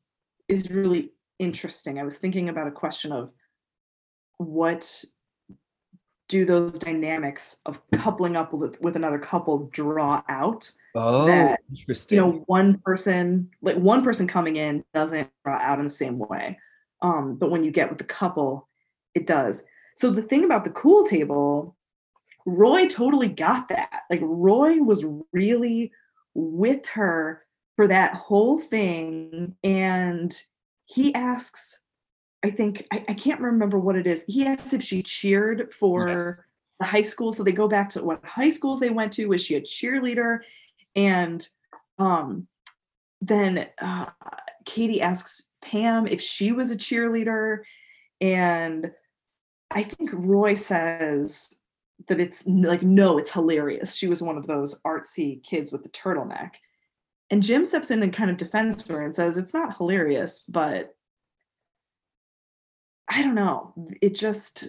is really interesting. I was thinking about a question of what do those dynamics of coupling up with, with another couple draw out? Oh, that, interesting. you know one person like one person coming in doesn't draw out in the same way um but when you get with the couple it does. So the thing about the cool table roy totally got that. Like roy was really with her for that whole thing. And he asks, I think, I, I can't remember what it is. He asks if she cheered for yes. the high school. So they go back to what high schools they went to. Was she a cheerleader? And um, then uh, Katie asks Pam if she was a cheerleader. And I think Roy says that it's like, no, it's hilarious. She was one of those artsy kids with the turtleneck. And Jim steps in and kind of defends her and says, it's not hilarious, but I don't know. It just,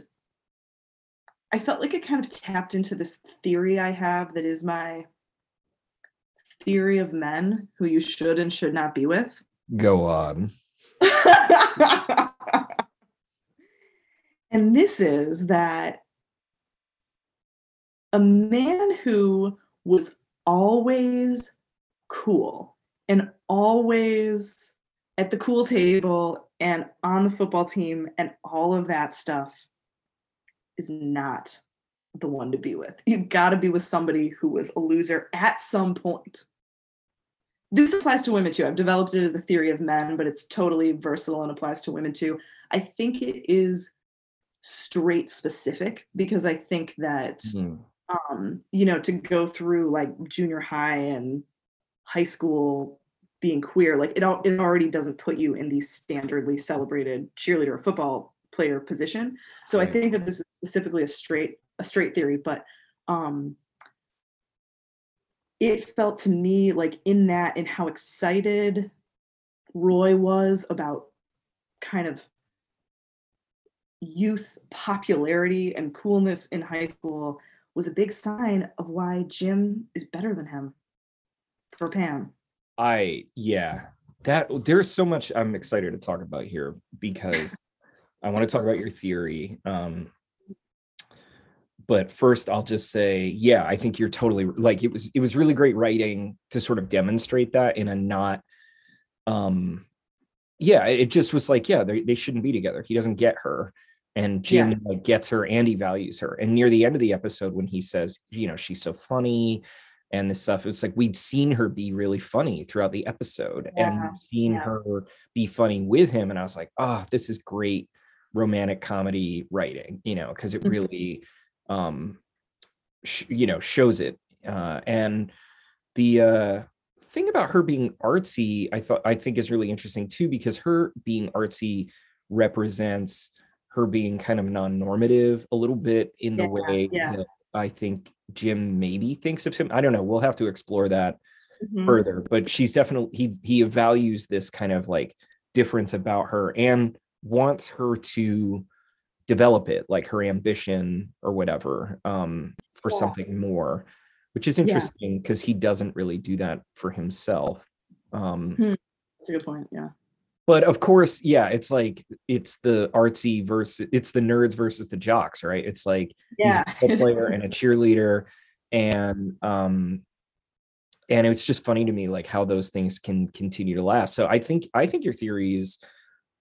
I felt like it kind of tapped into this theory I have that is my theory of men who you should and should not be with. Go on. and this is that a man who was always cool and always at the cool table and on the football team and all of that stuff is not the one to be with. You've got to be with somebody who was a loser at some point. This applies to women too. I've developed it as a theory of men, but it's totally versatile and applies to women too. I think it is straight specific because I think that mm. um, you know, to go through like junior high and high school being queer, like it all it already doesn't put you in the standardly celebrated cheerleader football player position. So. I think that this is specifically a straight a straight theory, but um it felt to me like in that and how excited Roy was about kind of youth popularity and coolness in high school was a big sign of why Jim is better than him for Pam. I yeah, that there's so much I'm excited to talk about here because I want to talk about your theory. Um but first I'll just say, yeah, I think you're totally like it was it was really great writing to sort of demonstrate that in a not um yeah, it just was like, yeah, they, they shouldn't be together. He doesn't get her. And Jim yeah. like gets her and he values her. And near the end of the episode, when he says, you know, she's so funny, and this stuff. It's like we'd seen her be really funny throughout the episode yeah, and seen yeah. her be funny with him. And I was like, oh, this is great romantic comedy writing, you know, because it mm-hmm. really, um, sh- you know, shows it. Uh, and the uh, thing about her being artsy, I thought I think is really interesting too, because her being artsy represents her being kind of non-normative a little bit in the yeah, way yeah. that I think Jim maybe thinks of him. I don't know. We'll have to explore that mm-hmm. further. But she's definitely he he values this kind of like difference about her and wants her to develop it, like her ambition or whatever, um, for yeah. something more, which is interesting because yeah. he doesn't really do that for himself. Um, hmm. That's a good point. Yeah but of course yeah it's like it's the artsy versus it's the nerds versus the jocks right? It's like yeah. he's a player and a cheerleader and um and it's just funny to me like how those things can continue to last. So i think i think your theory is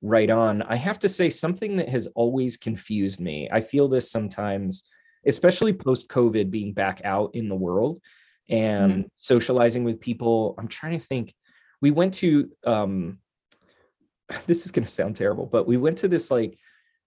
right on. I have to say something that has always confused me. I feel this sometimes especially post covid being back out in the world and mm-hmm. socializing with people. I'm trying to think. We went to um this is going to sound terrible, but we went to this like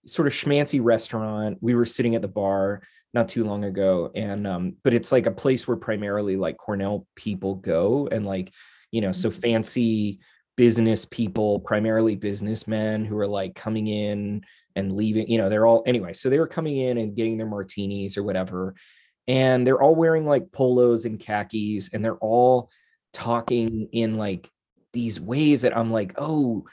sort of schmancy restaurant. We were sitting at the bar not too long ago, and um, but it's like a place where primarily like Cornell people go, and like you know, so mm-hmm. fancy business people, primarily businessmen who are like coming in and leaving. You know, they're all anyway. So they were coming in and getting their martinis or whatever, and they're all wearing like polos and khakis, and they're all talking in like these ways that I'm like, oh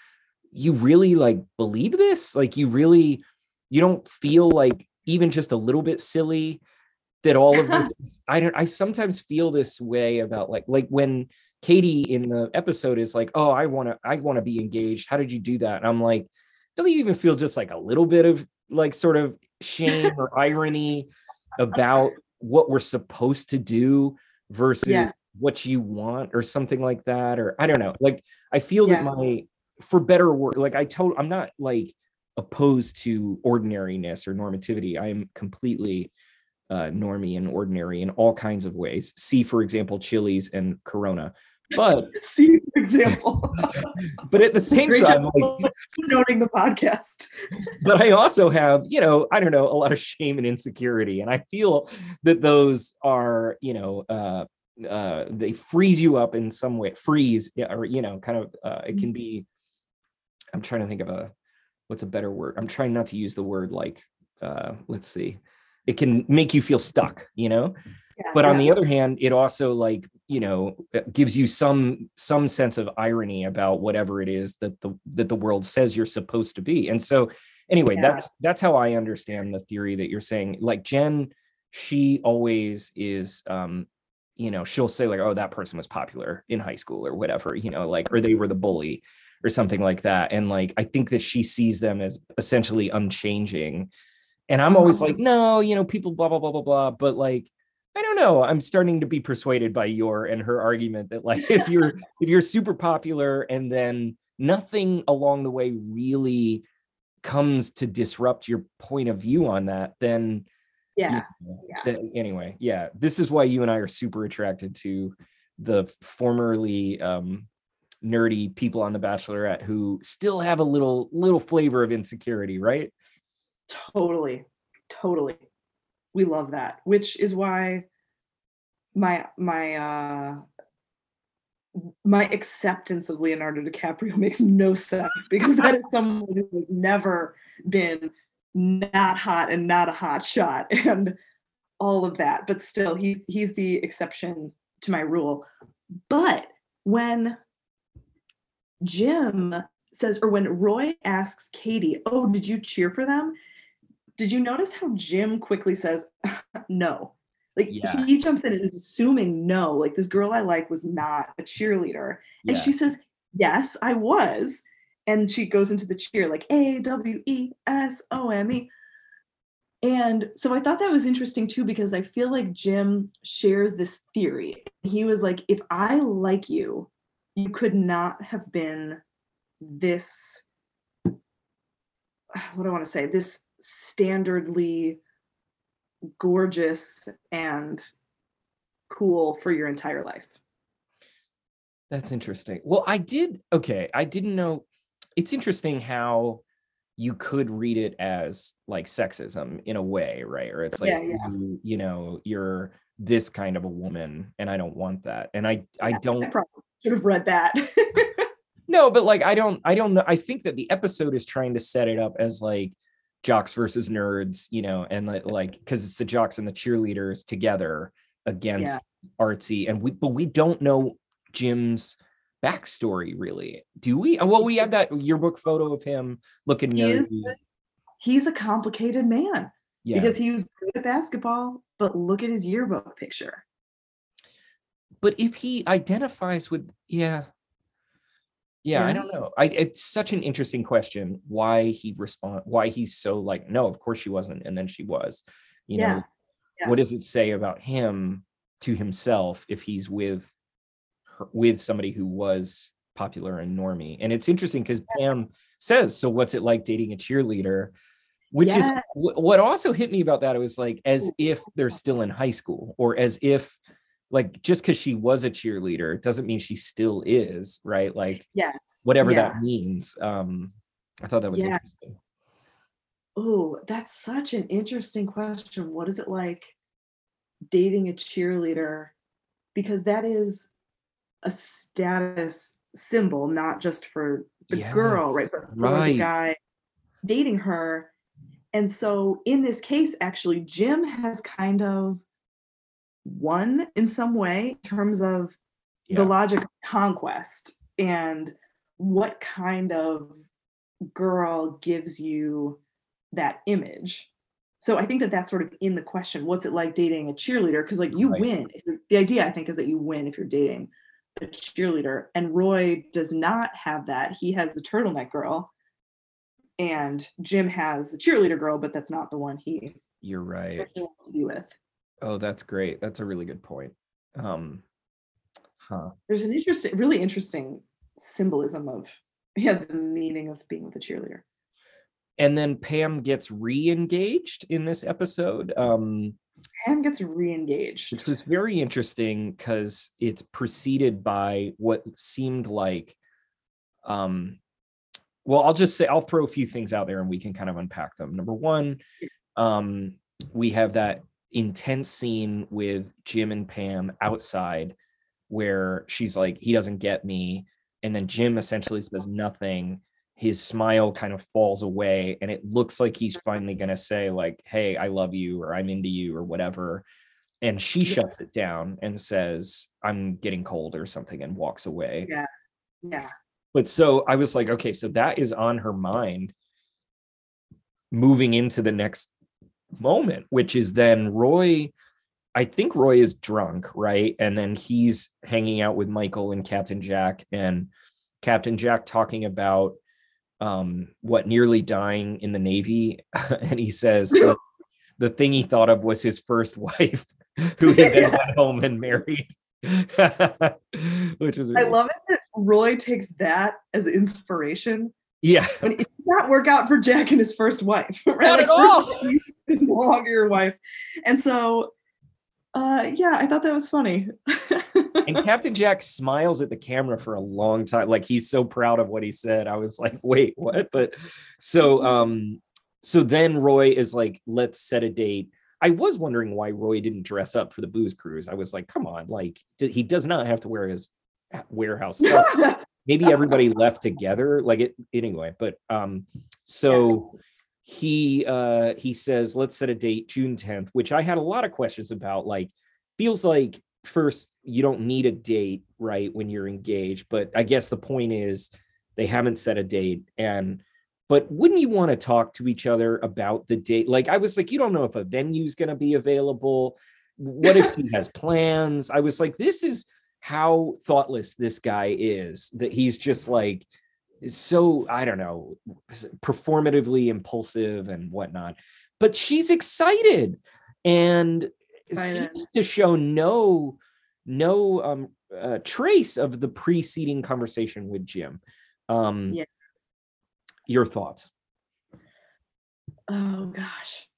you really like believe this? Like you really you don't feel like even just a little bit silly that all of this is, i don't i sometimes feel this way about like like when katie in the episode is like oh i want to i want to be engaged. How did you do that? And i'm like don't you even feel just like a little bit of like sort of shame or irony about what we're supposed to do versus yeah. what you want or something like that? Or i don't know. Like i feel yeah. that my for better work like i told i'm not like opposed to ordinariness or normativity i am completely uh, normie and ordinary in all kinds of ways. See, for example, Chili's and Corona. But see, for example. but at the same Great time, like, noting the podcast. but I also have, you know, I don't know, a lot of shame and insecurity. And I feel that those are, you know, uh, uh, they freeze you up in some way, freeze, or, you know, kind of, uh, it can be, I'm trying to think of a, what's a better word? I'm trying not to use the word like, uh, let's see, it can make you feel stuck, you know? Yeah, but on yeah. the other hand it also like you know uh, gives you some some sense of irony about whatever it is that the that the world says you're supposed to be and so anyway Yeah. that's that's how i understand the theory that you're saying like jen she always is um you know she'll say like oh that person was popular in high school or whatever you know like or they were the bully or something like that and like i think that she sees them as essentially unchanging and i'm always like no you know people blah blah blah blah blah but like I don't know. I'm starting to be persuaded by your and her argument that like if you're if you're super popular and then nothing along the way really comes to disrupt your point of view on that, then yeah. you know, yeah. then- anyway, yeah. This is why you and I are super attracted to the formerly um nerdy people on the Bachelorette who still have a little little flavor of insecurity, right? Totally. Totally. We love that, which is why my my uh my acceptance of Leonardo DiCaprio makes no sense because that is someone who has never been not hot and not a hot shot and all of that but still he's he's the exception to my rule but when Jim says or when Roy asks Katie oh did you cheer for them did you notice how Jim quickly says no like Yeah. he jumps in and is assuming no like this girl I like was not a cheerleader and she says, Yes, I was. And she goes into the cheer like A W E S O M E. And so I thought that was interesting too, because I feel like Jim shares this theory. He was like, if I like you, you could not have been this, what do I want to say, this standardly gorgeous and cool for your entire life. That's interesting. Well, I did. Okay, I didn't know. It's interesting how you could read it as like sexism in a way, right? Or it's like Yeah, yeah. You, you know, you're this kind of a woman, and I don't want that. And I, I don't should have read that. no, but like I don't, I don't know. I think that the episode is trying to set it up as like jocks versus nerds, you know, and like like because it's the jocks and the cheerleaders together against artsy, and we but we don't know Jim's backstory really, do we? Uh, Well, we have that yearbook photo of him looking He is nerdy. He's a complicated man Yeah, because he was good at basketball, but look at his yearbook picture. But if he identifies with, yeah. Yeah, I don't know. I it's such an interesting question why he respond why he's so like no, of course she wasn't and then she was. You Yeah, know, yeah. what does it say about him to himself if he's with her, with somebody who was popular and normie? And it's interesting because Pam says, "So what's it like dating a cheerleader?" Which is Yeah. wh- what also hit me about that. It was like as if they're still in high school, or as if like just because she was a cheerleader doesn't mean she still is, right? Like Yes. whatever yeah. that means. Um, I thought that was Yeah. interesting. Oh, that's such an interesting question. What is it like dating a cheerleader? Because that is a status symbol, not just for the girl, right? But for right. the guy dating her. And so in this case, actually, Jim has kind of won in some way in terms of Yeah. the logic of conquest and what kind of girl gives you that image. So I think that that's sort of in the question. What's it like dating a cheerleader? Because like you Right. win. The idea I think is that you win if you're dating a cheerleader. And Roy does not have that. He has the turtleneck girl, and Jim has the cheerleader girl, but that's not the one he You're right. wants to be with. Oh, that's great. That's a really good point. Um, huh. There's an interesting, really interesting symbolism of yeah the meaning of being with a cheerleader. And then Pam gets re-engaged in this episode. Um, Pam gets re-engaged. which was very interesting because it's preceded by what seemed like um well i'll just say i'll throw a few things out there and we can kind of unpack them number one um we have that intense scene with jim and pam outside where she's like he doesn't get me. And then jim essentially says nothing. His smile kind of falls away and it looks like he's finally going to say like hey i love you or i'm into you or whatever. And she shuts it down and says i'm getting cold or something and walks away. Yeah. Yeah. but so i was like okay so that is on her mind moving into the next moment which is then roy i think roy is drunk right and then he's hanging out with michael and captain jack and captain jack talking about um what nearly dying in the navy and he says that the thing he thought of was his first wife who he then went home and married which is I love it that Roy takes that as inspiration. yeah When it did not work out for Jack and his first wife. Right? Not at all. wife is no longer your wife. And so uh yeah, I thought that was funny. and Captain Jack smiles at the camera for a long time, like he's so proud of what he said. I was like, wait, what? But so um, so then Roy is like, let's set a date. I was wondering why Roy didn't dress up for the booze cruise. I was like, come on, like he does not have to wear his warehouse stuff. Maybe everybody left together, like it anyway. But um, so he uh he says, let's set a date June 10th, which I had a lot of questions about. Like, feels like first you don't need a date right when you're engaged but i guess the point is they haven't set a date and but wouldn't you want to talk to each other about the date like i was like you don't know if a venue's going to be available what if he has plans i was like this is how thoughtless this guy is that he's just like so i don't know performatively impulsive and whatnot but she's excited and seems to show no no um uh, trace of the preceding conversation with Jim. Um Yeah. your thoughts. Oh gosh.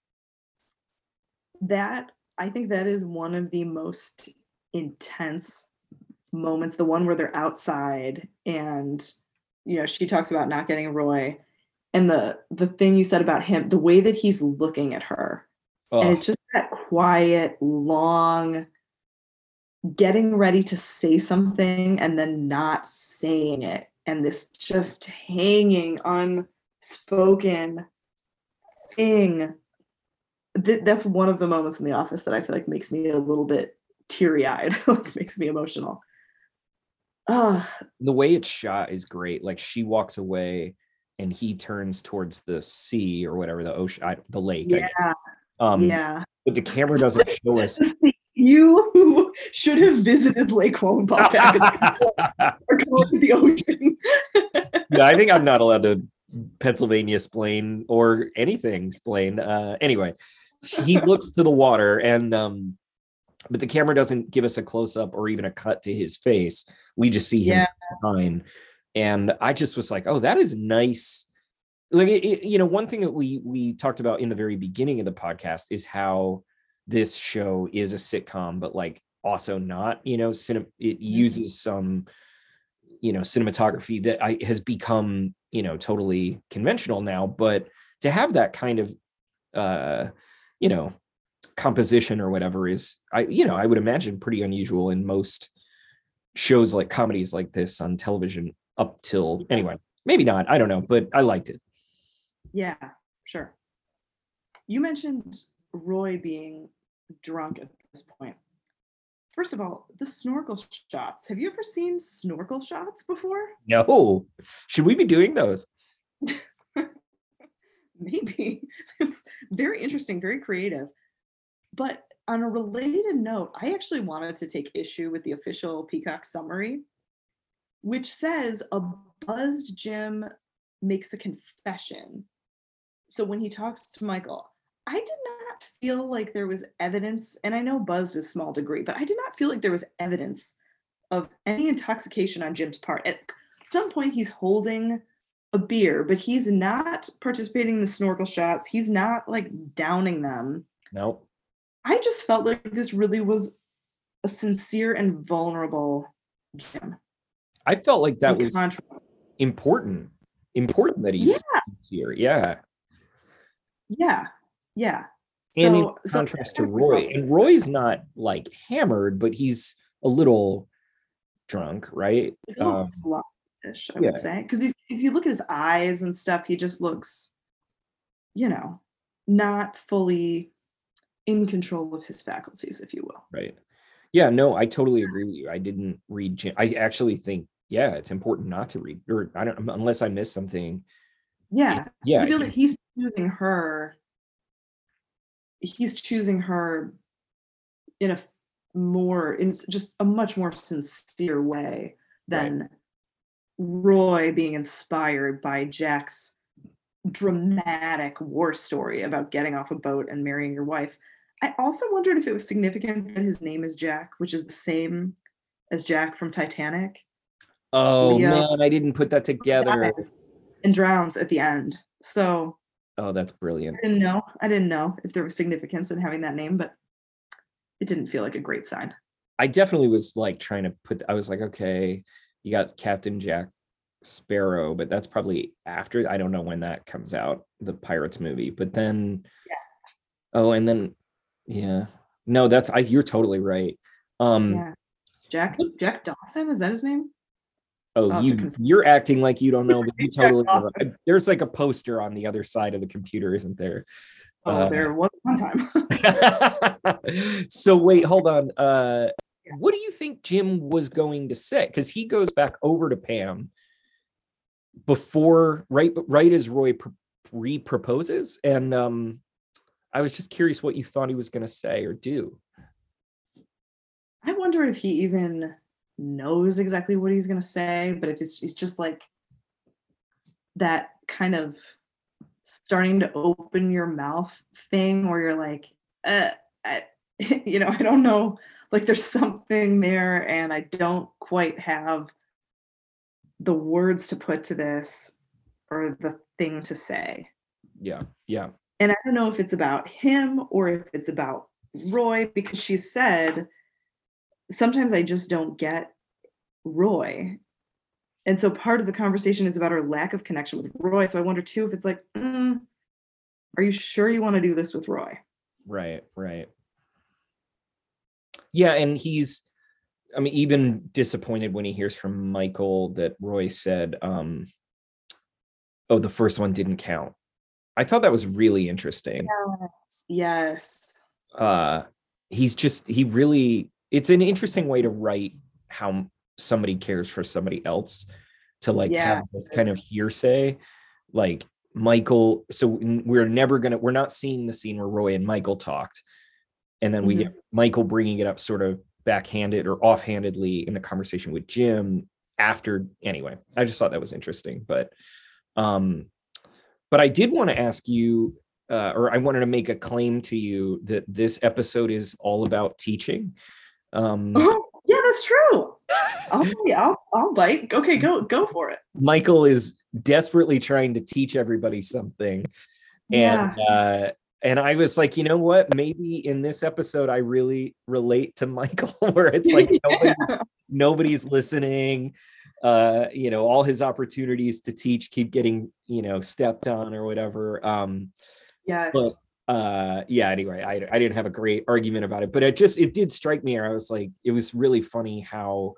That I think that is one of the most intense moments, the one where they're outside and you know, she talks about not getting Roy and the the thing you said about him, the way that he's looking at her. And it's just that quiet, long getting ready to say something and then not saying it and this just hanging unspoken thing. Th- that's one of the moments in the office that i feel like makes me a little bit teary-eyed like makes me emotional Ah, the way it's shot is great. Like she walks away and he turns towards the sea or whatever the ocean, I, the lake. Yeah. Um, yeah But the camera doesn't show us. you who should have visited lake Wallenbach or call it the ocean yeah, I think I'm not allowed to Pennsylvania splain or anything splain. Uh, anyway, he looks to the water and um, but the camera doesn't give us a close up or even a cut to his face. We just see him Yeah. behind, and I just was like, oh, that is nice. Like it, it- you know, one thing that we we talked about in the very beginning of the podcast is how this show is a sitcom, but like also not. You know, cinem- it uses some you know cinematography that I, has become you know totally conventional now but to have that kind of uh you know composition or whatever is i you know i would imagine pretty unusual in most shows like comedies like this on television up till anyway maybe not i don't know but i liked it Yeah, sure. You mentioned Roy being drunk at this point. First of all, the snorkel shots. Have you ever seen snorkel shots before? no should we be doing those Maybe. It's very interesting, very creative. But on a related note, I actually wanted to take issue with the official Peacock summary, which says a buzzed Jim makes a confession. So when he talks to Michael, I did not feel like there was evidence, and I know buzzed is a small degree, but I did not feel like there was evidence of any intoxication on Jim's part. At some point, he's holding a beer, but he's not participating in the snorkel shots. He's not like downing them. no I just felt like this really was a sincere and vulnerable Jim. I felt like that in was contrast- important. Important that he's sincere. Yeah. yeah, yeah. and in So- so- contrast to Roy, and Roy's not like hammered, but he's a little drunk, right? a little Um, I yeah. would say, because if you look at his eyes and stuff, he just looks, you know, not fully in control of his faculties, if you will. Right. Yeah, no, I totally agree with you. I didn't read I actually think, yeah, it's important not to read, or I don't unless I miss something. Yeah. Yeah. I feel like he's choosing her. He's choosing her in a more, in just a much more sincere way than Roy being inspired by Jack's dramatic war story about getting off a boat and marrying your wife. I also wondered if it was significant that his name is Jack, which is the same as Jack from Titanic. Oh Leo- man, I didn't put that together. And drowns at the end. So Oh, that's brilliant. I didn't know. I didn't know if there was significance in having that name, but it didn't feel like a great sign. I definitely was like trying to put. I was like, okay, you got Captain Jack Sparrow, but that's probably after. I don't know when that comes out, the Pirates movie. But then, yeah. oh, and then, yeah, no, that's I. You're totally right. Um, yeah. Jack Jack Dawson, is that his name? oh, I'll you you're acting like you don't know, but you totally. right. There's like a poster on the other side of the computer, isn't there? Oh, Uh, there was one time. so wait, hold on. Uh what do you think Jim was going to say? Because he goes back over to Pam before right right as Roy pr- re-proposes. And um I was just curious what you thought he was gonna say or do. I wonder if he even knows exactly what he's gonna say, but if it's, it's just like that kind of starting to open your mouth thing where you're like, uh, I, you know, I don't know, like there's something there and I don't quite have the words to put to this or the thing to say. Yeah, yeah. And I don't know if it's about him or if it's about Roy because she said, sometimes I just don't get Roy. And so part of the conversation is about her lack of connection with Roy. So I wonder too if it's like, mm, are you sure you want to do this with Roy? Right, right. Yeah, and he's I mean, even disappointed when he hears from Michael that Roy said, um, oh, the first one didn't count. I thought that was really interesting. Yes. Uh he's just he really it's an interesting way to write how somebody cares for somebody else to like Yeah. have this kind of hearsay like michael so we're never gonna we're not seeing the scene where roy and michael talked and then we Mhm. get michael bringing it up sort of backhanded or offhandedly in the conversation with jim after anyway i just thought that was interesting but um but i did want to ask you uh, or i wanted to make a claim to you that this episode is all about teaching um Oh, yeah, that's true. I'll, I'll, I'll bite. Okay, go go for it. Michael is desperately trying to teach everybody something. And uh and I was like, you know what? Maybe in this episode I really relate to Michael where it's like nobody, nobody's listening. Uh, you know, all his opportunities to teach keep getting, you know, stepped on or whatever. Um, yes. but uh yeah anyway I, I didn't have a great argument about it but it just it did strike me i was like it was really funny how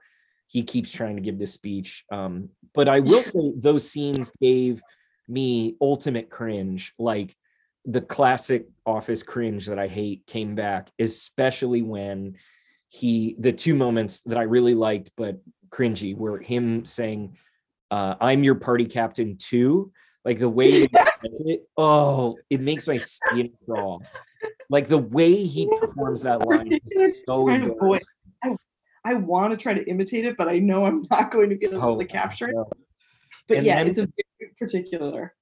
he keeps trying to give this speech um but i will say those scenes gave me ultimate cringe like the classic office cringe that i hate came back especially when he the two moments that i really liked but cringy where him saying uh i'm your party captain too like the way that he says it oh it makes my skin crawl like the way he performs that line is so embarrassing. I want to try to imitate it, but I know I'm not going to be able Oh, to capture it. But And yeah, then- it's a very particular.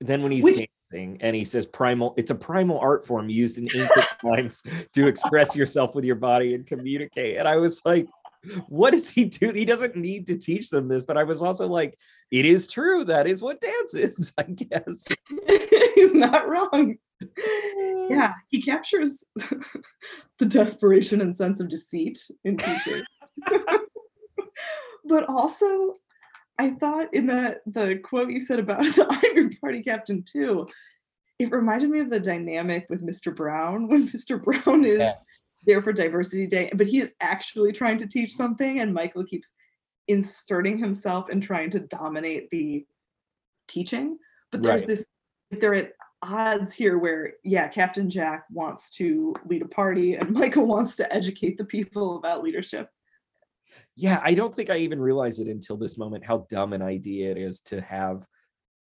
then when he's Which- dancing and he says primal it's a primal art form used in ancient times to express yourself with your body and communicate and i was like what does he do he doesn't need to teach them this but i was also like it is true that is what dance is i guess He's not wrong. Uh. yeah, he captures the desperation and sense of defeat in teachers. but also, I thought in the the quote you said about the I'm your party captain too, it reminded me of the dynamic with Mr. Brown when Mr. Brown is yes. There for diversity day, but he's actually trying to teach something, and Michael keeps inserting himself and trying to dominate the teaching. But there's right. this they're at odds here where yeah captain jack wants to lead a party and michael wants to educate the people about leadership yeah i don't think i even realized it until this moment how dumb an idea it is to have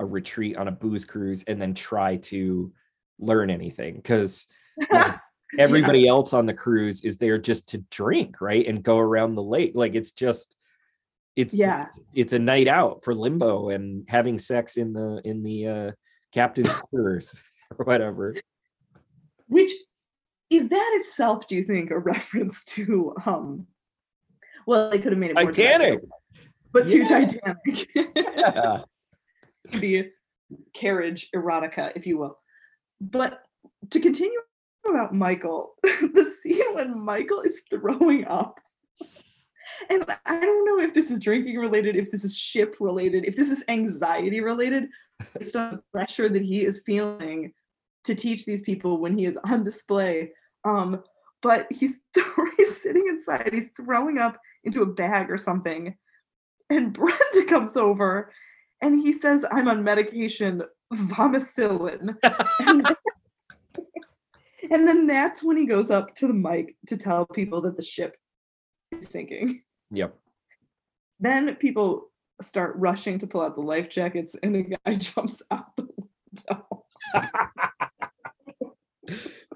a retreat on a booze cruise and then try to learn anything because everybody yeah. else on the cruise is there just to drink right and go around the lake like it's just it's yeah it's a night out for limbo and having sex in the in the uh captain's quarters or whatever. Which is that itself, do you think, a reference to um well they could have made it Titanic, but yeah. to Titanic. yeah. the carriage erotica, if you will. But to continue about Michael, the scene when Michael is throwing up. And I don't know if this is drinking related, if this is ship related, if this is anxiety related, based on the pressure that he is feeling to teach these people when he is on display. Um, but he's, he's sitting inside, he's throwing up into a bag or something. And Brenda comes over and he says, I'm on medication, vomicillin. and, then that's when he goes up to the mic to tell people that the ship is sinking. Yep. Then people start rushing to pull out the life jackets, and a guy jumps out the window.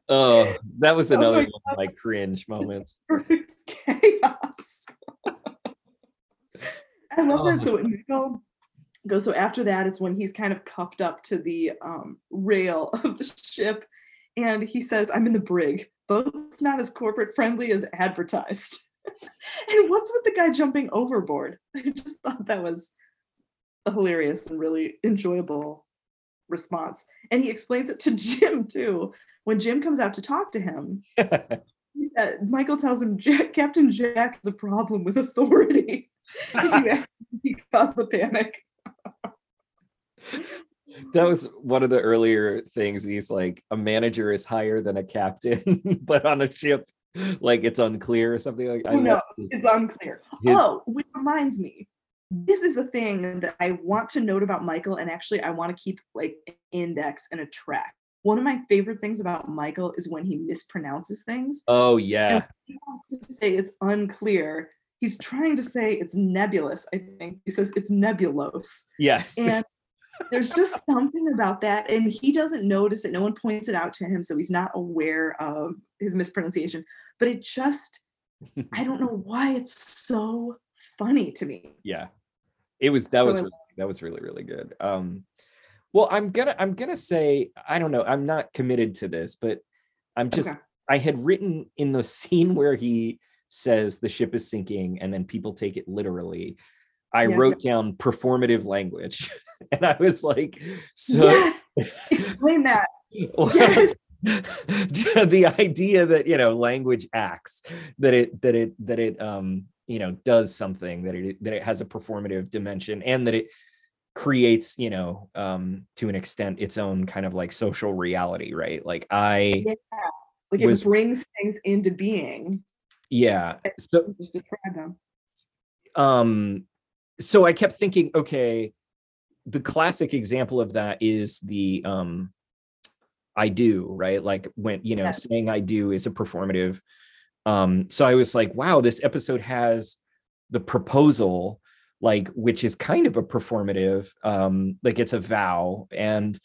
oh, that was oh another oh one of my cringe moments. Perfect chaos. I love oh. that. So when Nico goes, so after that is when he's kind of cuffed up to the um, rail of the ship, and he says, "I'm in the brig. Both not as corporate friendly as advertised." and what's with the guy jumping overboard? I just thought that was a hilarious and really enjoyable response. And he explains it to Jim too. When Jim comes out to talk to him, said, Michael tells him Jack, Captain Jack has a problem with authority. if you ask him, he caused the panic. That was one of the earlier things. He's like, a manager is higher than a captain, but on a ship, like it's unclear or something like Who oh, knows? It's unclear. His... Oh, which reminds me, this is a thing that I want to note about Michael, and actually I want to keep like an index and a track. One of my favorite things about Michael is when he mispronounces things. Oh yeah. to say it's unclear. He's trying to say it's nebulous, I think. He says it's nebulose. Yes. And there's just something about that and he doesn't notice it no one points it out to him so he's not aware of his mispronunciation but it just i don't know why it's so funny to me. Yeah. It was that so was really, that was really really good. Um well i'm gonna i'm gonna say i don't know i'm not committed to this but i'm just okay. i had written in the scene where he says the ship is sinking and then people take it literally I yeah. wrote down performative language. and I was like, so yes, explain that. yes. the idea that you know language acts that it that it that it um you know does something that it that it has a performative dimension and that it creates you know um to an extent its own kind of like social reality right like i yeah. like it was, brings things into being yeah so just describe them um so I kept thinking, okay, the classic example of that is the um I do, right? Like when, you know, yeah. saying I do is a performative. Um, so I was like, wow, this episode has the proposal, like, which is kind of a performative, um, like it's a vow. And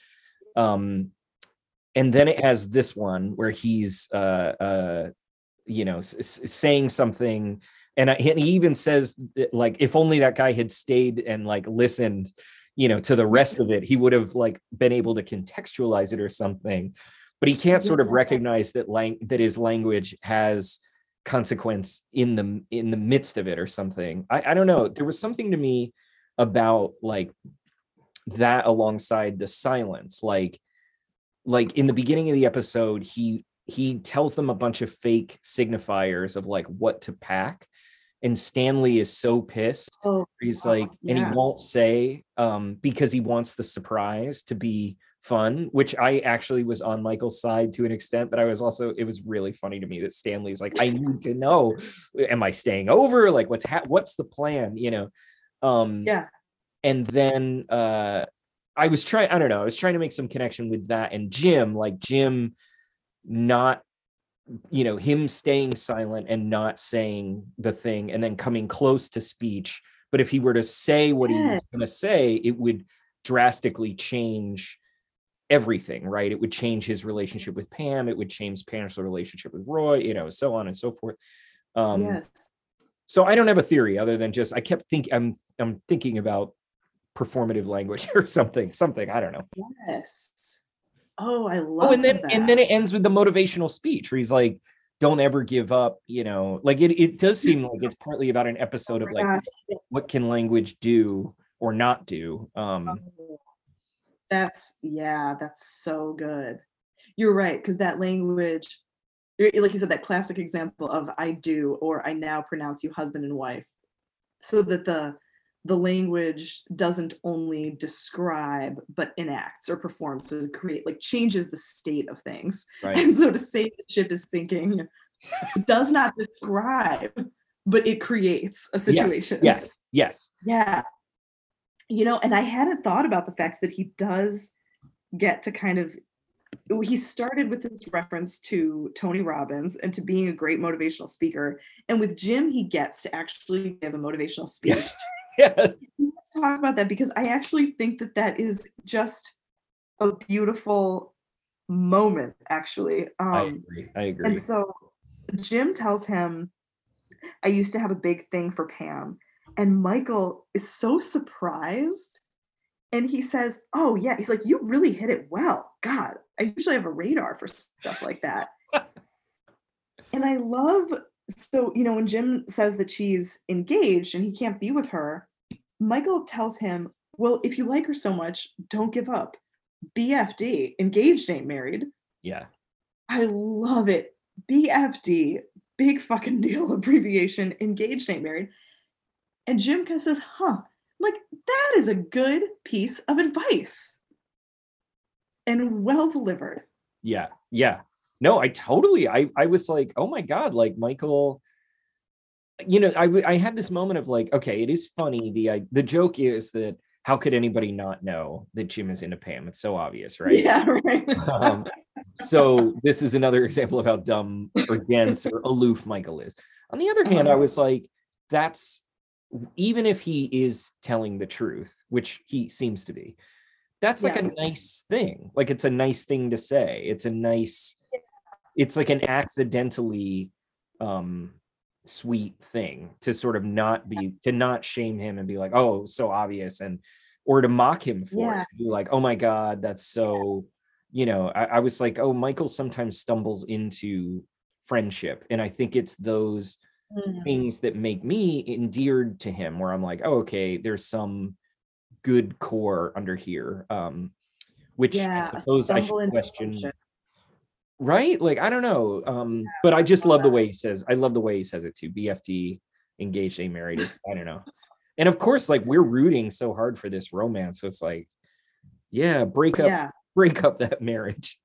um, and then it has this one where he's uh uh you know s- saying something and, I, and he even says eh, like if only that guy had stayed and like listened you know to the rest of it he would have like been able to contextualize it or something. But he can't sort of recognize that lang- that his language has consequence in the in the midst of it or something. I, I don't know. There was something to me about like that alongside the silence. Like like in the beginning of the episode, he he tells them a bunch of fake signifiers of like what to pack. And Stanley is so pissed. Oh, He's oh, like, and he won't say um, because he wants the surprise to be fun, which I actually was on Michael's side to an extent, but I was also, it was really funny to me that Stanley's like, I need to know, am I staying over? Like, what's ha- what's the plan? You know? Um, yeah. and then uh i was trying i don't know i was trying to make some connection with that and jim like jim not you know him staying silent and not saying the thing and then coming close to speech but if he were to say what he was going to say it would drastically change everything right it would change his relationship with pam it would change pam's relationship with roy you know so on and so forth um yes. so I don't have a theory other than just I kept thinking I'm I'm thinking about performative language or something something I don't know. Yes. Oh, I love Oh, and then and then it ends with the motivational speech where he's like, "Don't ever give up." You know, like it it does seem like it's partly about an episode of Oh my like gosh. what can language do or not do. Um, That's yeah, that's so good. You're right, because that language, like you said, that classic example of I do or I now pronounce you husband and wife, so that the the language doesn't only describe but enacts or performs to create like changes the state of things. right. And so to say the ship is sinking does not describe, but it creates a situation. Yes. Yes. Yeah. You know, and I hadn't thought about the fact that he does get to kind of he started with this reference to Tony Robbins and to being a great motivational speaker. And with Jim, he gets to actually give a motivational speech. Yes. Let's talk about that because I actually think that that is just a beautiful moment, actually. I Um, agree. I agree. and so Jim tells him, I used to have a big thing for Pam. And Michael is so surprised. And he says, Oh, yeah. He's like, You really hit it well. God, I usually have a radar for stuff like that. and I love, so, you know, when Jim says that she's engaged and he can't be with her, Michael tells him, Well, if you like her so much, don't give up. BFD, engaged ain't married. yeah. I love it. BFD, big fucking deal abbreviation, engaged ain't married. And Jim kind of says, huh, like that is a good piece of advice and well delivered. Yeah. Yeah. No, I totally I I was like, "Oh my god, like Michael you know, I I had this moment of like, okay, it is funny. The I, the joke is that how could anybody not know that Jim is into Pam? It's so obvious, right? Yeah, right. um, so this is another example of how dumb or dense or aloof Michael is. On the other hand, I Uh-huh. was like, that's even if he is telling the truth, which he seems to be, that's like Yeah. a nice thing. Like it's a nice thing to say. It's a nice, it's like an accidentally um sweet thing to sort of not be to not shame him and be like, oh, so obvious and or to mock him for Yeah. it. Be like, oh my God, that's so you know, I, I was like, oh, Michael sometimes stumbles into friendship. And I think it's those Mm. things that make me endeared to him, where I'm like, oh, okay, there's some good core under here. Um, which Yeah, I suppose I should question. friendship. Right? Like, I don't know. Um, but I just love the way he says, I love the way he says it too. BFD engaged, a married is, I don't know. And of course, like we're rooting so hard for this romance. So it's like, yeah, break up, Yeah. break up that marriage.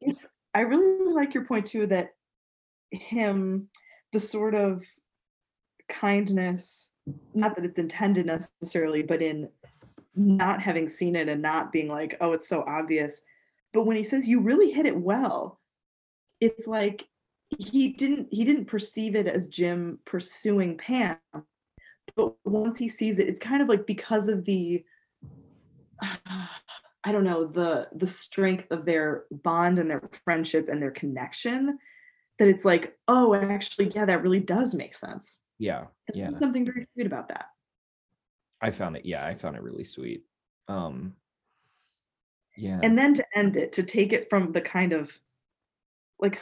It's I really like your point too that him, the sort of kindness, not that it's intended necessarily, but in not having seen it and not being like, oh, it's so obvious. But when he says you really hit it well, it's like he didn't he didn't perceive it as Jim pursuing Pam. But once he sees it, it's kind of like because of the I don't know the the strength of their bond and their friendship and their connection that it's like oh actually yeah that really does make sense Yeah. Yeah. something very sweet about that I found it. Yeah, I found it really sweet. Um, yeah. and then to end it to take it from the kind of like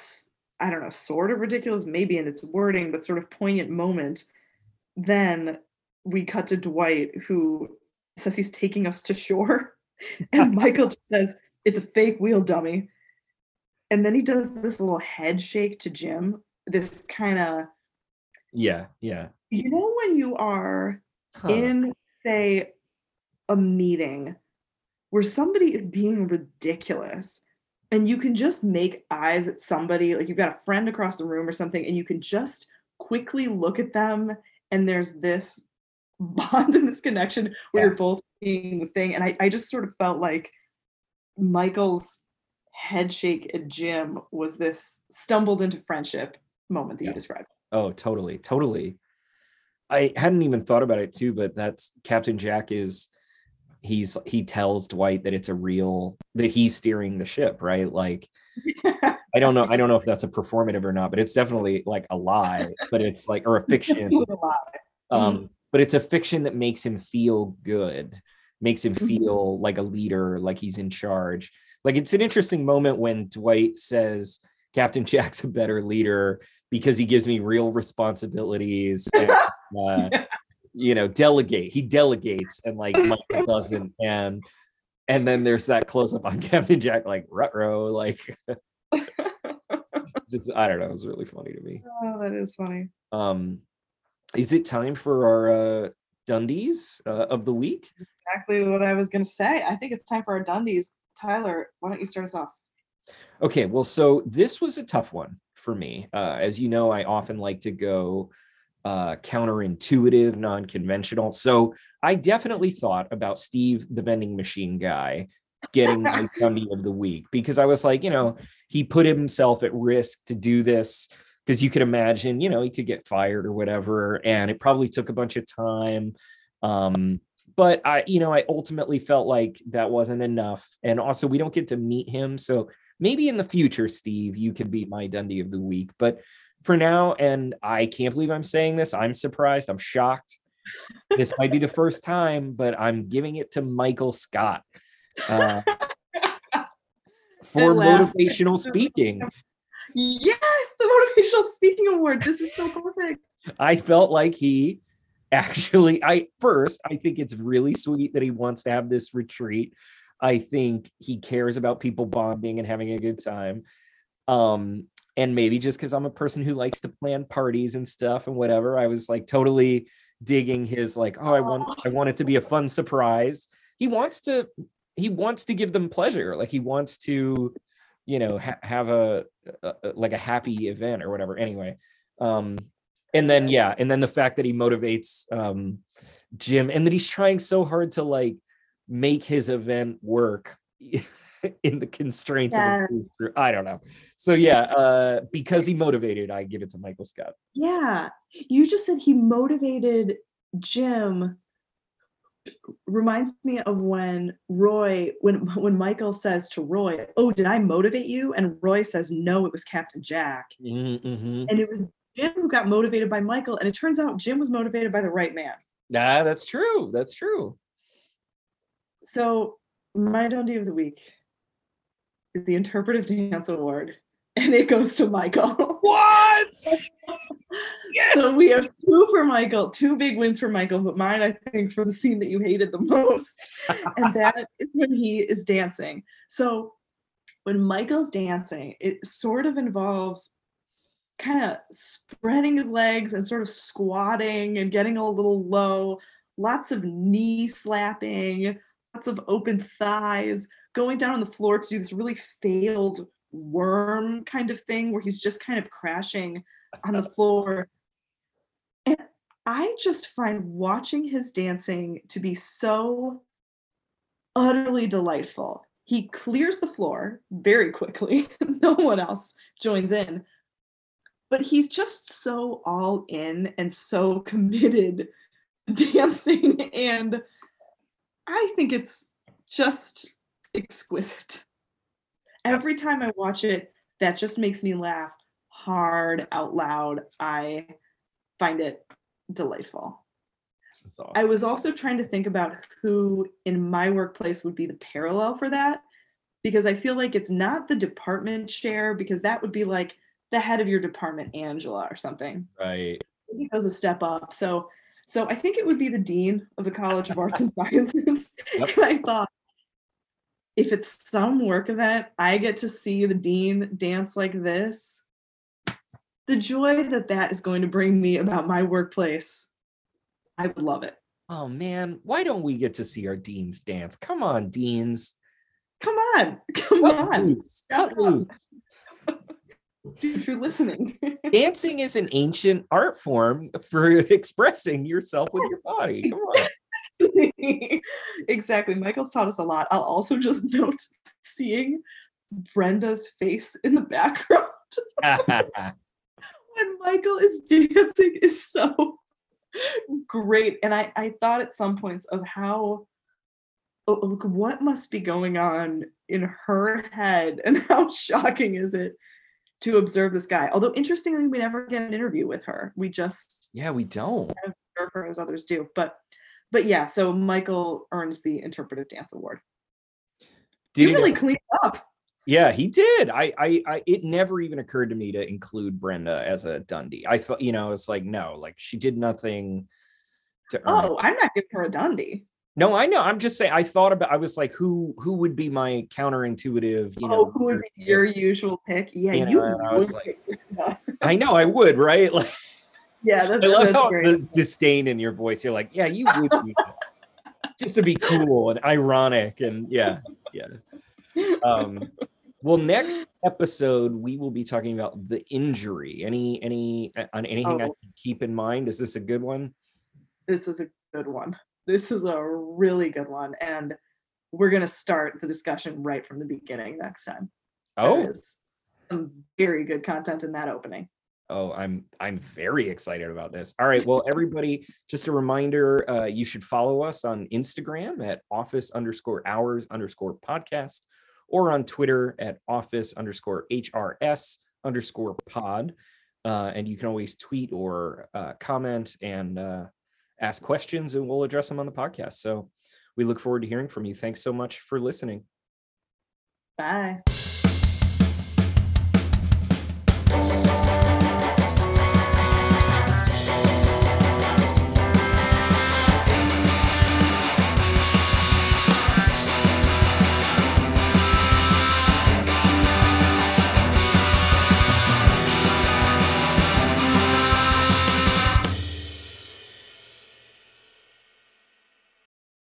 i don't know sort of ridiculous maybe in its wording but sort of poignant moment then we cut to dwight who says he's taking us to shore and michael just says it's a fake wheel dummy. And then he does this little head shake to Jim, this kind of Yeah, yeah. you know when you are Huh. in say a meeting where somebody is being ridiculous and you can just make eyes at somebody like you've got a friend across the room or something and you can just quickly look at them and there's this bond and this connection where Yeah. you're both being the thing and I, I just sort of felt like michael's head shake at jim was this stumbled into friendship moment that Yeah. you described Oh, totally, totally. I hadn't even thought about it too, but that's Captain Jack is he's he tells Dwight that it's a real that he's steering the ship, right? Like I don't know, I don't know if that's a performative or not, but it's definitely like a lie, but it's like or a fiction. Um, but it's a fiction that makes him feel good, makes him Mhm. feel like a leader, like he's in charge. Like it's an interesting moment when Dwight says Captain Jack's a better leader because he gives me real responsibilities. And, uh, you know, delegate. He delegates, and like Michael doesn't. And and then there's that close up on Captain Jack, like rutro, like just, I don't know. It was really funny to me. oh that is funny Um, is it time for our uh, Dundies uh, of the week? exactly what I was going to say. I think it's time for our Dundies. Tyler, why don't you start us off? Okay, well, so this was a tough one for me. Uh, as you know, I often like to go uh, counterintuitive, non-conventional. So I definitely thought about Steve, the vending machine guy, getting my Dundie of the week because I was like, you know, he put himself at risk to do this because you could imagine, you know, he could get fired or whatever, and it probably took a bunch of time. Um, but I, you know, I ultimately felt like that wasn't enough, and also we don't get to meet him, so maybe in the future, Steve, you could be my Dundie of the week. But for now, and I can't believe I'm saying this, I'm surprised, I'm shocked. This might be the first time, but I'm giving it to Michael Scott uh, for motivational speaking. Yes, the motivational speaking award. This is so perfect. I felt like he actually, I first, I think it's really sweet that he wants to have this retreat. I think he cares about people bonding and having a good time. Um, and maybe just because I'm a person who likes to plan parties and stuff and whatever, I was like totally digging his like, oh, I want I want it to be a fun surprise. He wants to he wants to give them pleasure. Like he wants to, you know, ha- have a, a a- like a happy event or whatever. Anyway, um, and then yeah, and then the fact that he motivates um Jim and that he's trying so hard to like make his event work in the constraints of cruise crew. I don't know. So yeah, uh because he motivated, I give it to Michael Scott. Yeah. You just said he motivated Jim. Reminds me of when Roy, when when Michael says to Roy, Oh, did I motivate you? And Roy says, No, it was Captain Jack. Mm-hmm. And it was Jim who got motivated by Michael. And it turns out Jim was motivated by the right man. Nah, that's true. That's true. So my Dundie of the week is the Interpretive Dance Award, and it goes to Michael. What? Yes! So we have two for Michael, two big wins for Michael, but mine I think for the scene that you hated the most, and that is when he is dancing. So when Michael's dancing, it sort of involves kind of spreading his legs and sort of squatting and getting a little low, lots of knee slapping, lots of open thighs, going down on the floor to do this really failed worm kind of thing where he's just kind of crashing on the floor. And I just find watching his dancing to be so utterly delightful. He clears the floor very quickly. no one else joins in. But he's just so all in and so committed dancing. And I think it's just exquisite. Every time I watch it, that just makes me laugh hard out loud. I find it delightful. That's awesome. I was also trying to think about who in my workplace would be the parallel for that because I feel like it's not the department chair because that would be like the head of your department, Angela, or something. right. It goes a step up. So, so I think it would be the dean of the College of Arts and Sciences. Yep. And I thought if it's some work event, I get to see the dean dance like this. The joy that that is going to bring me about my workplace, I would love it. Oh man, why don't we get to see our deans dance? Come on, deans. Come on, come Cut on. loose, cut loose. If you're listening, Dancing is an ancient art form for expressing yourself with your body. Come on. exactly. Michael's taught us a lot. I'll also just note seeing Brenda's face in the background when Michael is dancing is so great. And I, I thought at some points of how look, what must be going on in her head and how shocking is it to observe this guy. Although interestingly, we never get an interview with her. We just yeah, we don't. observe her as others do. But but yeah, so Michael earns the interpretive dance award. Did he really know- cleaned up. Yeah, he did. I, I, I, it never even occurred to me to include Brenda as a Dundie. I thought, you know, it's like no, like she did nothing to earn. it. Oh, I'm not giving her a Dundie. No, I know. I'm just saying. I thought about. I was like, who, who would be my counterintuitive? You oh, know, oh, who would be your usual pick? Yeah, You know, you. I was like- I know I would, right? Like, yeah, that's, I love that's the disdain in your voice. You're like, yeah, you would, just to be cool and ironic, and yeah, yeah. Um, well, next episode we will be talking about the injury. Any, any, uh, on anything I Oh. should keep in mind? Is this a good one? this is a good one. This is a really good one, and we're gonna start the discussion right from the beginning next time. Oh, some very good content in that opening. Oh, I'm I'm very excited about this. All right, well, everybody, just a reminder: uh, you should follow us on Instagram at office underscore hours underscore podcast, or on Twitter at office underscore hrs underscore pod. Uh, and you can always tweet or uh, comment and uh, ask questions, and we'll address them on the podcast. So we look forward to hearing from you. Thanks so much for listening. Bye.